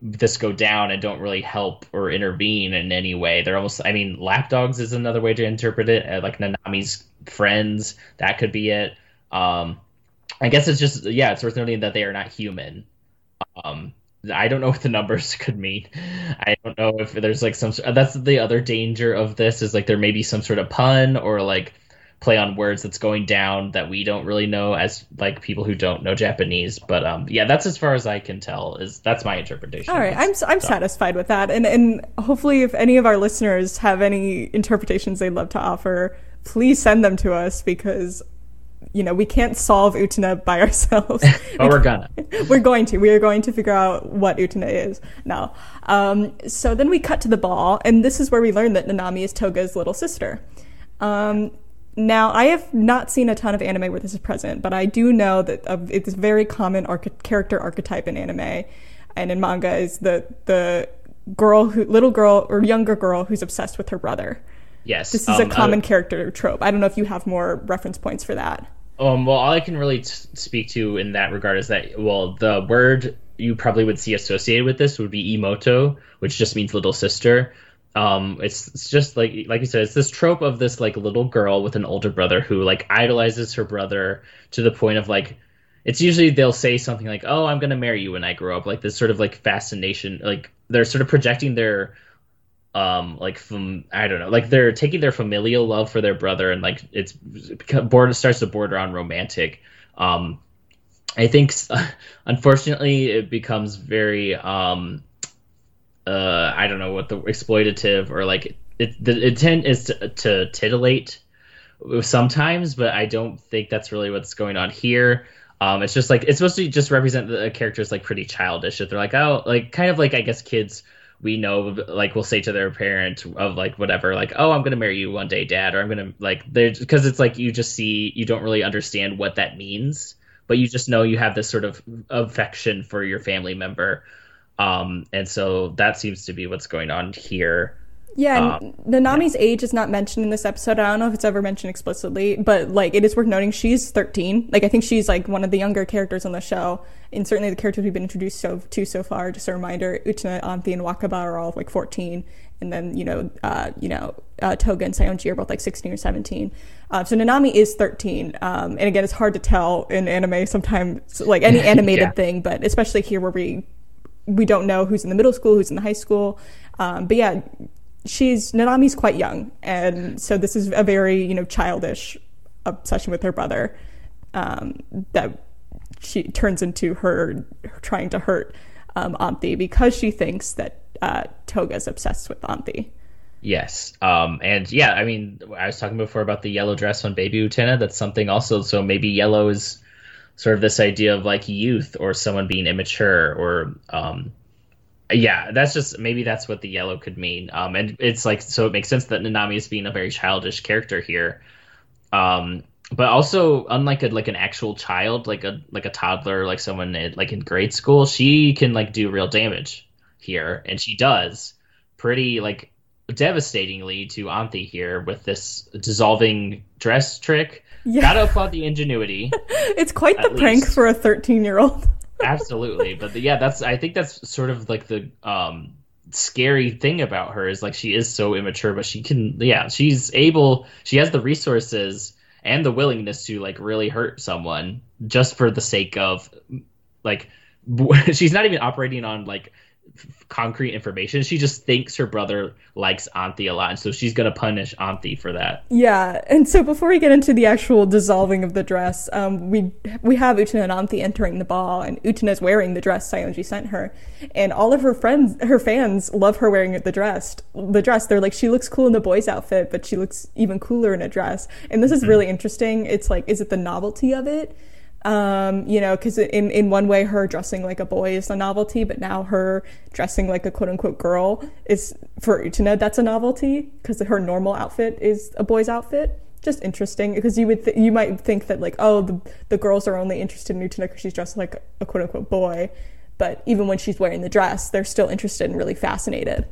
this go down and don't really help or intervene in any way. They're almost, I mean, lapdogs is another way to interpret it. Uh, like Nanami's friends, that could be it. Um, I guess it's just, yeah, it's worth noting that they are not human. Um, I don't know what the numbers could mean. I don't know if there's like some. That's the other danger of this is like there may be some sort of pun or like play on words that's going down that we don't really know as like people who don't know Japanese. But um, yeah, that's as far as I can tell. Is that's my interpretation. All right, I'm I'm so. satisfied with that, and and hopefully, if any of our listeners have any interpretations they'd love to offer, please send them to us because. You know, we can't solve Utena by ourselves. but we're gonna. we're going to. We are going to figure out what Utena is now. Um, so then we cut to the ball, and this is where we learn that Nanami is Toga's little sister. Um, now, I have not seen a ton of anime where this is present, but I do know that uh, it's a very common character archetype in anime and in manga is the the girl who little girl or younger girl who's obsessed with her brother. Yes, this is um, a common uh, character trope. I don't know if you have more reference points for that. Um, well, all I can really t- speak to in that regard is that well, the word you probably would see associated with this would be imouto, which just means little sister. Um it's, it's just like like you said it's this trope of this like little girl with an older brother who like idolizes her brother to the point of like it's usually they'll say something like oh i'm gonna marry you when i grow up like this sort of like fascination like they're sort of projecting their um like from i don't know like they're taking their familial love for their brother and like it's border starts to border on romantic um i think unfortunately it becomes very um uh, I don't know what the exploitative or like it, the intent is to, to titillate sometimes, but I don't think that's really what's going on here. Um, it's just like it's supposed to just represent the characters like pretty childish. If they're like oh like kind of like I guess kids we know like will say to their parent of like whatever like oh I'm gonna marry you one day dad or I'm gonna like they're because it's like you just see you don't really understand what that means but you just know you have this sort of affection for your family member um, and so that seems to be what's going on here. Yeah, um, Nanami's yeah. age is not mentioned in this episode. I don't know if it's ever mentioned explicitly, but like it is worth noting she's 13. Like I think she's like one of the younger characters on the show, and certainly the characters we've been introduced so, to so far. Just a reminder: Utena, Anthy, and Wakaba are all like 14, and then you know, uh, you know, uh, Toga and Saionji are both like 16 or 17. Uh, so Nanami is 13, um, and again, it's hard to tell in anime sometimes, like any animated yeah. thing, but especially here where we we don't know who's in the middle school, who's in the high school. Um, but yeah, she's Nanami's quite young, and so this is a very you know childish obsession with her brother um, that she turns into her, trying to hurt um, because she thinks that uh, Toga's obsessed with Anthy. Yes. Um, and yeah, I mean, I was talking before about the yellow dress on Baby Utena. That's something also. So maybe yellow is sort of this idea of like youth or someone being immature or um, yeah that's just maybe that's what the yellow could mean um, and it's like so it makes sense that nanami is being a very childish character here um, but also unlike a, like an actual child like a like a toddler like someone in, like in grade school she can like do real damage here and she does pretty like devastatingly to Anthy here with this dissolving dress trick yeah. Gotta applaud the ingenuity. it's quite the prank for a 13 year old. Absolutely, but the, yeah, that's I think that's sort of like the um, scary thing about her is like she is so immature, but she can yeah she's able she has the resources and the willingness to like really hurt someone just for the sake of like she's not even operating on like concrete information. She just thinks her brother likes Anthy a lot, and so she's gonna punish Anthy for that. Yeah, and so before we get into the actual dissolving of the dress, um, we we have Utena and Anthy entering the ball, and Utena's wearing the dress Saionji sent her, and all of her friends, her fans, love her wearing the dress. The dress, they're like, she looks cool in the boys' outfit, but she looks even cooler in a dress. And this is really interesting. It's like, is it the novelty of it? Um, you know, because in, in one way, her dressing like a boy is a novelty, but now her dressing like a quote unquote girl is for Utena, that's a novelty because her normal outfit is a boy's outfit. Just interesting because you would th- you might think that like oh the the girls are only interested in Utena because she's dressed like a quote unquote boy, but even when she's wearing the dress, they're still interested and really fascinated.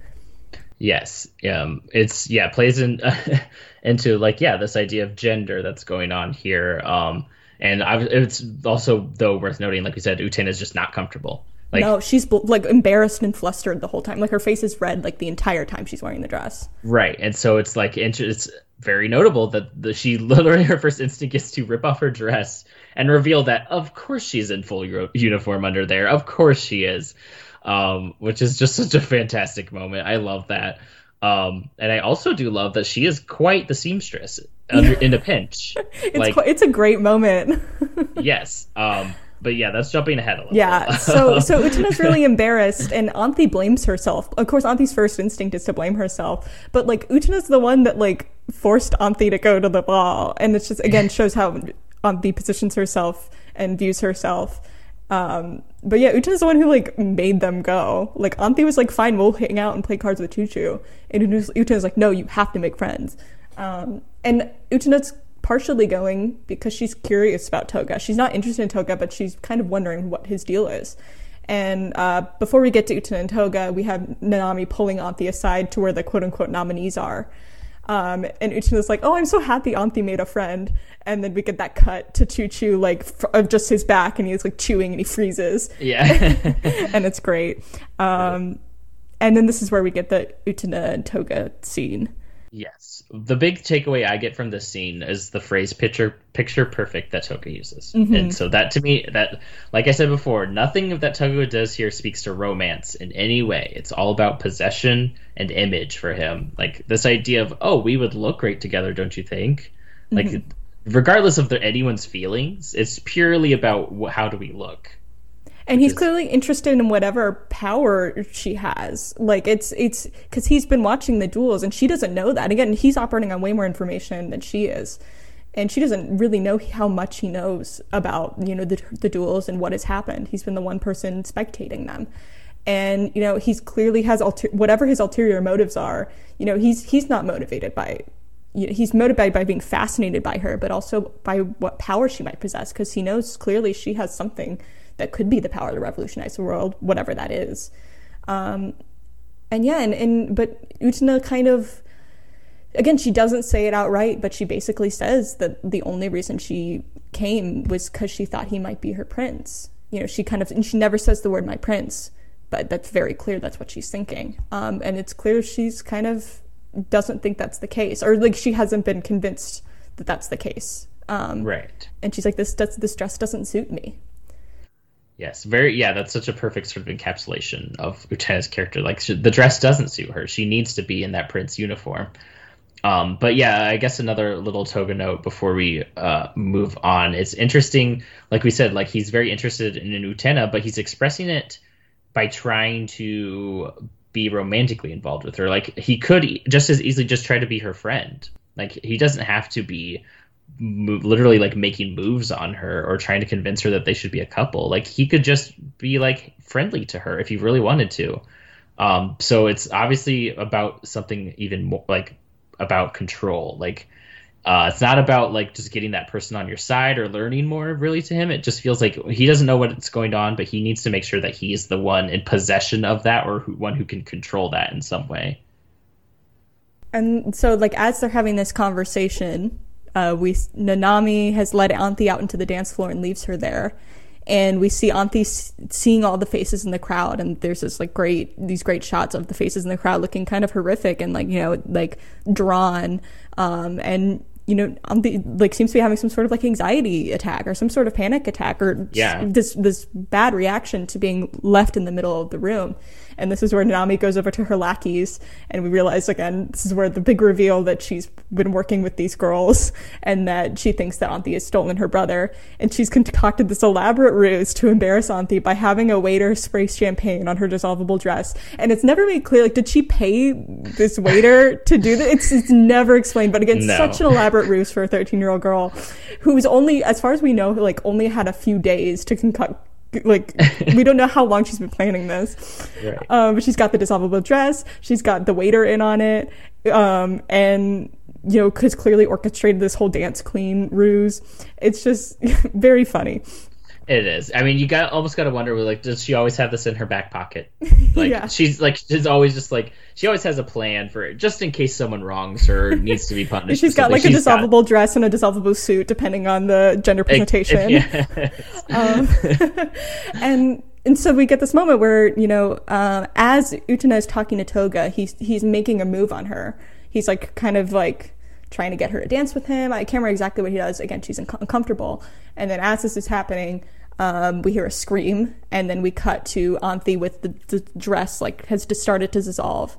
Yes, um, it's yeah plays in into like yeah this idea of gender that's going on here. Um, and I, it's also though worth noting, like we said, Utena is just not comfortable. Like, no, she's like embarrassed and flustered the whole time. Like her face is red like the entire time she's wearing the dress. Right, and so it's like it's very notable that the, she literally her first instinct is to rip off her dress and reveal that of course she's in full uniform under there. Of course she is, um, which is just such a fantastic moment. I love that. Um, and I also do love that she is quite the seamstress under, in a pinch. it's like, quite, it's a great moment. yes. Um, but yeah, that's jumping ahead a little. Yeah. so so Utena's really embarrassed, and Anthy blames herself. Of course, Anthy's first instinct is to blame herself, but like Utena's the one that like forced Anthy to go to the ball, and it's just again shows how Anthy positions herself and views herself. Um, but yeah, Utena's the one who like made them go. Like Anthy was like, "Fine, we'll hang out and play cards with Chuchu," and Utena's like, "No, you have to make friends." Um, and Utena's partially going because she's curious about Toga. She's not interested in Toga, but she's kind of wondering what his deal is. And uh, before we get to Utena and Toga, we have Nanami pulling Anthy aside to where the quote unquote nominees are. Um, and Utena's like, "Oh, I'm so happy Anthy made a friend." And then we get that cut to Chuchu, like of just his back, and he's like chewing and he freezes. Yeah, and it's great. Um, and then this is where we get the Utena and Toga scene. Yes. The big takeaway I get from this scene is the phrase picture picture perfect that Toga uses. Mm-hmm. And so that to me that like I said before, nothing of that Toga does here speaks to romance in any way. It's all about possession and image for him. Like this idea of, "Oh, we would look great together, don't you think?" Like mm-hmm. regardless of the, anyone's feelings, it's purely about how do we look and he's clearly interested in whatever power she has. Like it's it's because he's been watching the duels and she doesn't know that. Again he's operating on way more information than she is. And she doesn't really know how much he knows about you know the, the duels and what has happened. He's been the one person spectating them. And you know he's clearly has alter- whatever his ulterior motives are you know he's he's not motivated by you know, he's motivated by being fascinated by her but also by what power she might possess because he knows clearly she has something that could be the power to revolutionize the world, whatever that is. Um, and yeah, and, and but Utena kind of again she doesn't say it outright, but she basically says that the only reason she came was because she thought he might be her prince. You know, she kind of and she never says the word my prince, but that's very clear that's what she's thinking. Um, and it's clear she's kind of doesn't think that's the case, or like she hasn't been convinced that that's the case. Um, right. And she's like, this does, this dress doesn't suit me. Yes, very. Yeah, that's such a perfect sort of encapsulation of Utena's character. Like she, the dress doesn't suit her; she needs to be in that prince uniform. Um, but yeah, I guess another little toga note before we uh, move on. It's interesting, like we said, like he's very interested in an Utena, but he's expressing it by trying to be romantically involved with her. Like he could just as easily just try to be her friend. Like he doesn't have to be literally like making moves on her or trying to convince her that they should be a couple. Like he could just be like friendly to her if he really wanted to. Um, so it's obviously about something even more like about control. Like uh, it's not about like just getting that person on your side or learning more really to him. It just feels like he doesn't know what's going on, but he needs to make sure that he's the one in possession of that or who, one who can control that in some way. And so, like, as they're having this conversation, uh, we Nanami has led Anthy out into the dance floor and leaves her there, and we see Anthy seeing all the faces in the crowd, and there's this like great these great shots of the faces in the crowd looking kind of horrific and like you know like drawn, um, and you know Anthy like seems to be having some sort of like anxiety attack or some sort of panic attack or yeah. this this bad reaction to being left in the middle of the room And this is where Nanami goes over to her lackeys, and we realize again, this is where the big reveal that she's been working with these girls and that she thinks that Anthy has stolen her brother. And she's concocted this elaborate ruse to embarrass Anthy by having a waiter spray champagne on her dissolvable dress. And it's never made clear, like, did she pay this waiter to do this? It's, it's never explained. But again, No. such an elaborate ruse for a 13 year old girl who's only, as far as we know, like, only had a few days to concoct. Like we don't know how long she's been planning this. Right. Um, but she's got the dissolvable dress. She's got the waiter in on it, um, and you know, because clearly orchestrated this whole dance queen ruse. It's just very funny. It is. I mean, you got almost got to wonder, like, does she always have this in her back pocket? Like, Yeah. she's like, she's always just like, she always has a plan for it, just in case someone wrongs her, needs to be punished. she's got like a She's got- dissolvable dress and a dissolvable suit, depending on the gender presentation. Um, and and so we get this moment where you know um, as Utena is talking to Toga, he's he's making a move on her. He's like kind of like trying to get her to dance with him. I can't remember exactly what he does. Again, she's unco- uncomfortable. And then as this is happening, um, we hear a scream, and then we cut to Anthy with the, the dress like has just started to dissolve,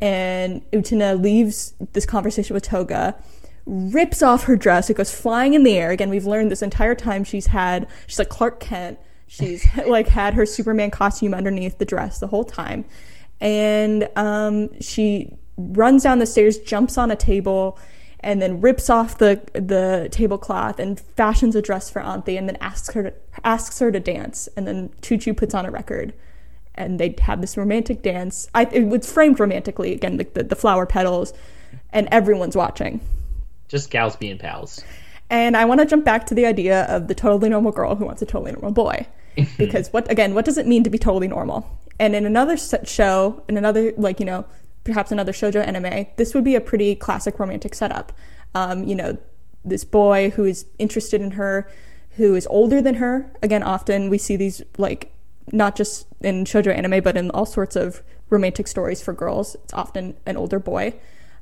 and Utena leaves this conversation with Toga rips off her dress. It goes flying in the air. Again, we've learned this entire time she's had, she's like Clark Kent. She's like had her Superman costume underneath the dress the whole time. And um, she runs down the stairs, jumps on a table, and then rips off the the tablecloth and fashions a dress for Anthy and then asks her to, asks her to dance. And then Chuchu puts on a record and they have this romantic dance. I, it was framed romantically again, the, the, the flower petals, and everyone's watching. just gals being pals. And I want to jump back to the idea of the totally normal girl who wants a totally normal boy, because what again, what does it mean to be totally normal? And in another set show, in another like you know, perhaps another shoujo anime, this would be a pretty classic romantic setup. Um, you know, this boy who is interested in her, who is older than her. Again, often we see these like not just in shoujo anime, but in all sorts of romantic stories for girls. It's often an older boy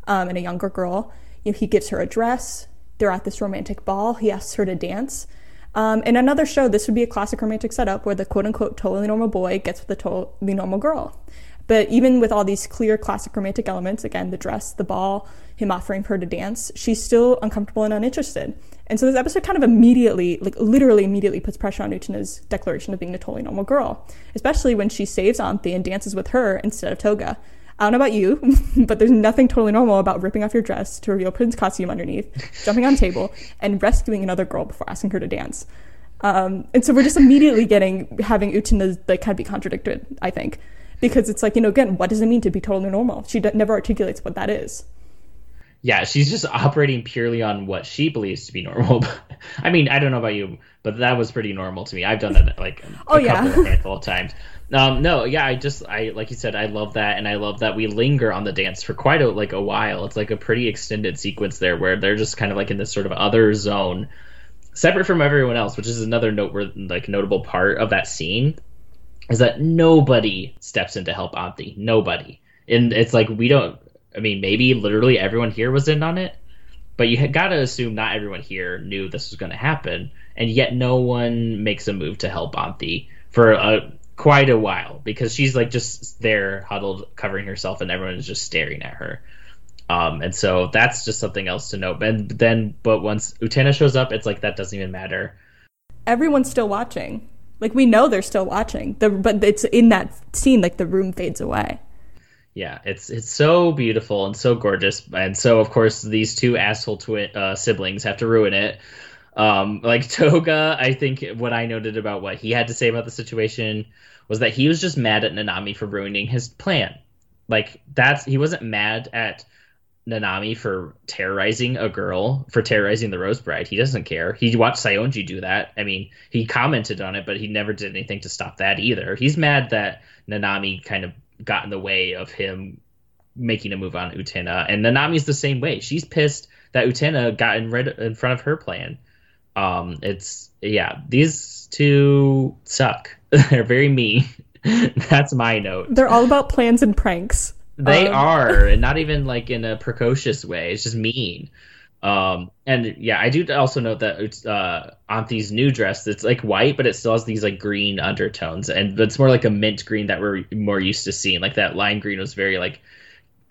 um, and a younger girl. You know, he gives her a dress. They're at this romantic ball. He asks her to dance. Um, in another show, this would be a classic romantic setup where the quote unquote totally normal boy gets with the totally normal girl. But even with all these clear classic romantic elements, again, the dress, the ball, him offering her to dance, she's still uncomfortable and uninterested. And so this episode kind of immediately, like literally immediately puts pressure on Utena's declaration of being a totally normal girl, especially when she saves Anthy and dances with her instead of Toga. I don't know about you, but there's nothing totally normal about ripping off your dress to reveal Prince costume underneath, jumping on a table, and rescuing another girl before asking her to dance. Um, and so we're just immediately getting having Utena like kind of be contradicted, I think, because it's like you know again, what does it mean to be totally normal? She d- never articulates what that is. Yeah, she's just operating purely on what she believes to be normal. I mean, I don't know about you, but that was pretty normal to me. I've done that like a Oh, yeah. couple, handful of times. Um, no, yeah, I just, I like you said, I love that, and I love that we linger on the dance for quite a like a while. It's like a pretty extended sequence there where they're just kind of like in this sort of other zone, separate from everyone else, which is another noteworthy, like notable part of that scene, is that nobody steps in to help Anthy. Nobody, and it's like we don't. I mean, maybe literally everyone here was in on it, but you got to assume not everyone here knew this was going to happen, and yet no one makes a move to help Anthy for a quite a while because she's like just there huddled covering herself and everyone is just staring at her um and so that's just something else to note and then but once Utena shows up it's like that doesn't even matter Everyone's still watching. Like we know they're still watching. The, but it's in that scene like the room fades away. yeah it's it's so beautiful and so gorgeous and so of course these two asshole twin uh, siblings have to ruin it um like toga i think what i noted about what he had to say about the situation was that he was just mad at nanami for ruining his plan like that's he wasn't mad at nanami for terrorizing a girl for terrorizing the rose bride he doesn't care he watched Saionji do that i mean he commented on it but he never did anything to stop that either he's mad that nanami kind of got in the way of him making a move on Utena. And Nanami's the same way. She's pissed that Utena got in, red, in front of her plan. Um, it's yeah, these two suck. They're very mean. That's my note. They're all about plans and pranks. They Um, are, and not even like in a precocious way. It's just mean. Um, and yeah, I do also note that it's uh, Anthy's new dress. It's like white, but it still has these like green undertones, and it's more like a mint green that we're more used to seeing. Like that lime green was very like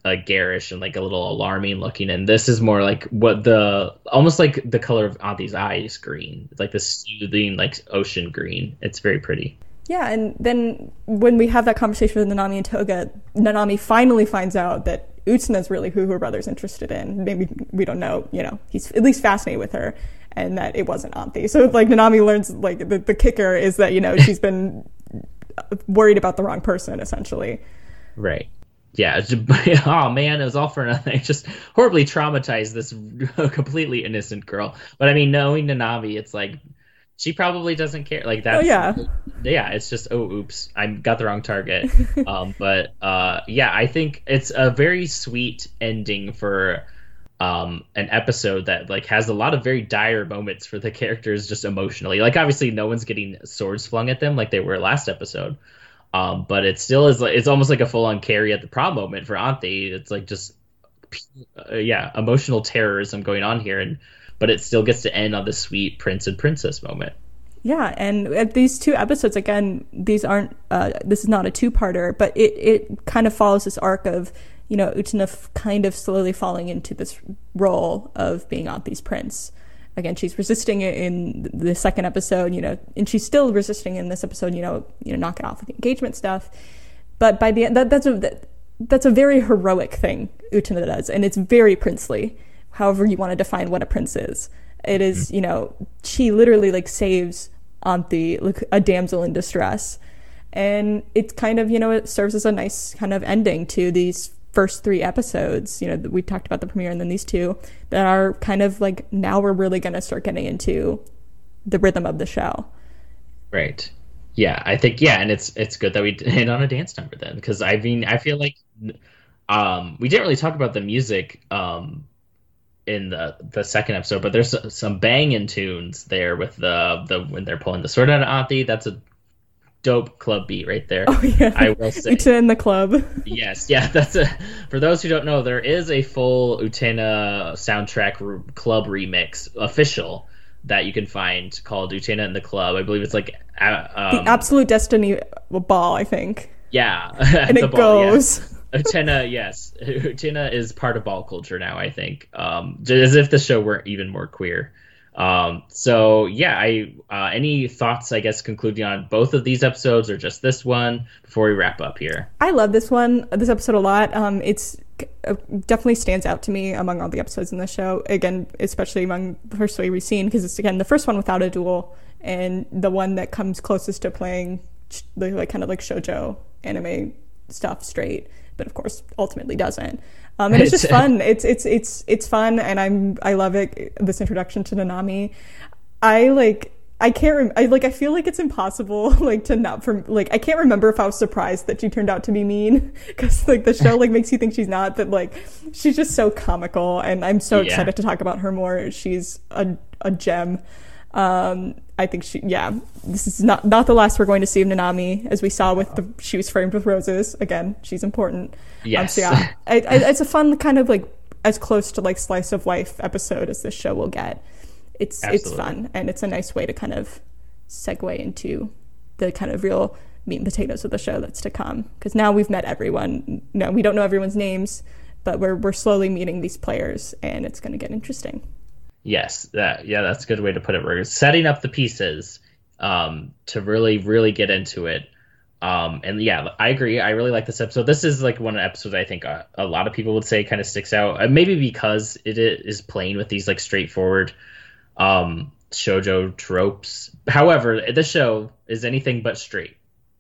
like garish and like a little alarming looking, and this is more like what the almost like the color of Anthy's eyes green. It's like this soothing like ocean green. It's very pretty. Yeah, and then when we have that conversation with Nanami and Toga, Nanami finally finds out that Utena is really who her brother's interested in. Maybe we don't know, you know, he's at least fascinated with her and that it wasn't Anthy. So like Nanami learns like the, the kicker is that, you know, she's been worried about the wrong person essentially. Right. Yeah. oh man, it was all for nothing. Just horribly traumatized this completely innocent girl. But I mean, knowing Nanami, it's like she probably doesn't care. Like that's oh, yeah, yeah. It's just oh oops, I got the wrong target. um, but uh, yeah, I think it's a very sweet ending for um an episode that like has a lot of very dire moments for the characters just emotionally. Like obviously no one's getting swords flung at them like they were last episode. Um, but it still is like it's almost like a full on Carrie at the prom moment for Anthy. It's like just uh, yeah, emotional terrorism going on here and but it still gets to end on the sweet prince and princess moment. Yeah, and these two episodes, again, these aren't. Uh, this is not a two-parter, but it it kind of follows this arc of you know Utena kind of slowly falling into this role of being Anthy's prince. Again, she's resisting it in the second episode, you know, and she's still resisting in this episode, you know, you know, knock it off with the engagement stuff. But by the end, that, that's a that, that's a very heroic thing Utena does, and it's very princely however you want to define what a prince is. It is, mm-hmm. you know, she literally like saves Anthy, like a damsel in distress. And it's kind of, you know, it serves as a nice kind of ending to these first three episodes. You know, that we talked about the premiere and then these two that are kind of like now we're really going to start getting into the rhythm of the show. Right. Yeah, I think yeah, and it's it's good that we hit on a dance number then because I mean I feel like um we didn't really talk about the music um in the the second episode, but there's some banging tunes there with the the when they're pulling the sword out of Anthy. That's a dope club beat right there. Oh yeah, I will say. Utena in the club. yes, yeah. That's a. For those who don't know, there is a full Utena soundtrack re- club remix official that you can find called Utena in the Club. I believe it's like uh, um, the Absolute Destiny ball. I think. Yeah, and it ball, goes. Yeah. Utena, yes, Utena is part of ball culture now. I think, um, as if the show weren't even more queer. Um, so yeah, I uh, any thoughts? I guess concluding on both of these episodes or just this one before we wrap up here. I love this one, this episode a lot. Um, it's uh, definitely stands out to me among all the episodes in the show. Again, especially among the first three we've seen because it's again the first one without a duel and the one that comes closest to playing the like kind of like shojo anime stuff straight but of course ultimately doesn't. Um, and it's just fun. It's it's it's it's fun, and I'm I love it. This introduction to Nanami, I like. I can't. Rem- I like. I feel like it's impossible, like to not from like. I can't remember if I was surprised that she turned out to be mean, because like the show like makes you think she's not, but like she's just so comical, and I'm so yeah. excited to talk about her more. She's a a gem. Um, I think she, yeah, this is not not the last we're going to see of Nanami, as we saw with the she was framed with roses. Again, she's important. Yes, um, so yeah, I, I, it's a fun kind of like as close to like slice of life episode as this show will get. It's Absolutely. it's fun and it's a nice way to kind of segue into the kind of real meat and potatoes of the show that's to come. Because now we've met everyone. No, we don't know everyone's names, but we're we're slowly meeting these players, and it's going to get interesting. Yes, that yeah, that's a good way to put it. We're setting up the pieces um, to really, really get into it. Um, and yeah, I agree. I really like this episode. This is like one of the episodes I think a, a lot of people would say kind of sticks out. Uh, maybe because it is playing with these like straightforward um, shojo tropes. However, the show is anything but straight.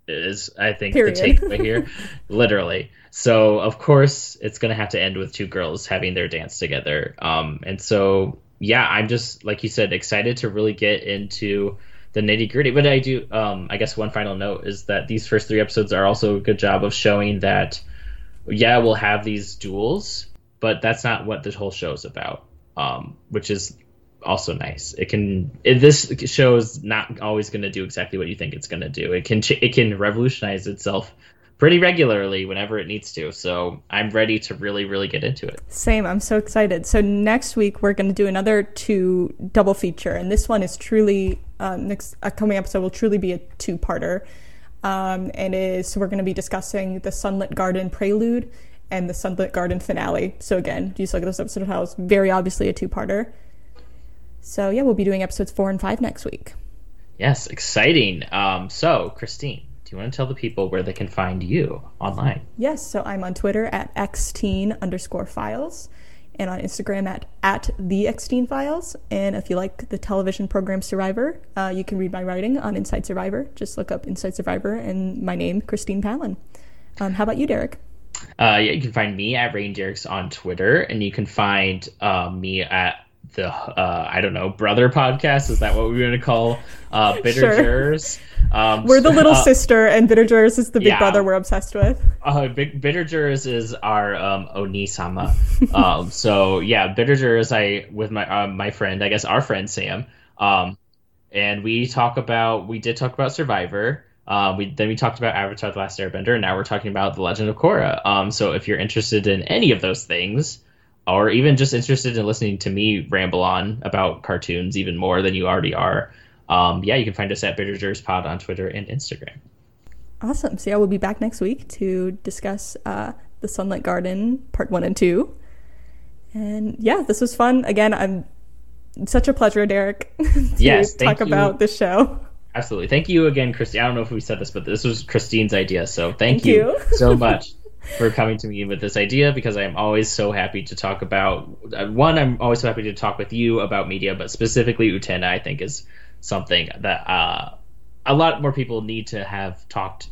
Is I think Period. the takeaway here, literally. So of course it's gonna have to end with two girls having their dance together. Um, and so yeah, I'm just like you said, excited to really get into the nitty gritty. But I do, um, I guess one final note is that these first three episodes are also a good job of showing that, yeah, we'll have these duels, but that's not what the whole show is about. Um, which is also nice. It can it, this show is not always going to do exactly what you think it's going to do. It can it can revolutionize itself pretty regularly whenever it needs to. So I'm ready to really, really get into it. Same. I'm so excited. So next week we're going to do another two double feature, and this one is truly um, next upcoming episode will truly be a two-parter. Um, and is so we're going to be discussing the Sunlit Garden prelude and the Sunlit Garden finale. So again, just look at this episode of how it's very obviously a two-parter. So yeah, we'll be doing episodes four and five next week. Yes, exciting. Um, so Christine, do you want to tell the people where they can find you online? Yes, so I'm on Twitter at xteen underscore files and on Instagram at, at the xteen files. And if you like the television program Survivor, uh, you can read my writing on Inside Survivor. Just look up Inside Survivor and my name, Christine Palin. Um, how about you, Derek? Uh, yeah, you can find me at Rain Dereks on Twitter, and you can find uh, me at the uh, I don't know brother podcast. Is that what we're going to call uh, Bitter Sure. Jurors? Um, We're the little uh, sister, and Bitter Jurors is the big yeah. brother we're obsessed with. Uh, Big Bitter Jurors is our um, Oni-sama. um, so yeah, Bitter Jurors. I with my uh, my friend, I guess our friend Sam, um, and we talk about we did talk about Survivor. Uh, we then we talked about Avatar: The Last Airbender, and now we're talking about The Legend of Korra. Um, so if you're interested in any of those things, or even just interested in listening to me ramble on about cartoons even more than you already are, um, yeah, you can find us at Bitter Jurors Pod on Twitter and Instagram. Awesome. So yeah, we'll be back next week to discuss uh, the Sunlight Garden Part One and Two. And yeah, this was fun. Again, I'm such a pleasure, Derek, to Yes, talk you. about this show. Absolutely. Thank you again, Christine. I don't know if we said this, but this was Christine's idea. So thank, Thank you, you. so much for coming to me with this idea because I am always so happy to talk about uh, one, I'm always so happy to talk with you about media, but specifically Utena, I think is something that uh, a lot more people need to have talked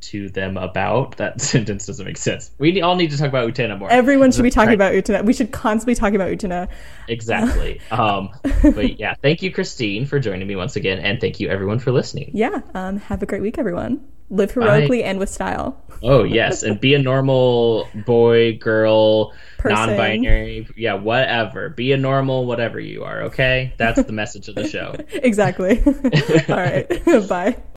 to them about. That sentence doesn't make sense. We all need to talk about Utena more. Everyone should be talking about Utena. We should constantly be talking about Utena. Exactly. um, but yeah, thank you, Christine, for joining me once again, and thank you, everyone, for listening. Yeah. Um, have a great week, everyone. Live heroically and with style. Oh yes, and be a normal boy, girl, Person. non-binary, yeah, whatever. Be a normal, whatever you are. Okay, that's the message of the show. Exactly. All right. Bye.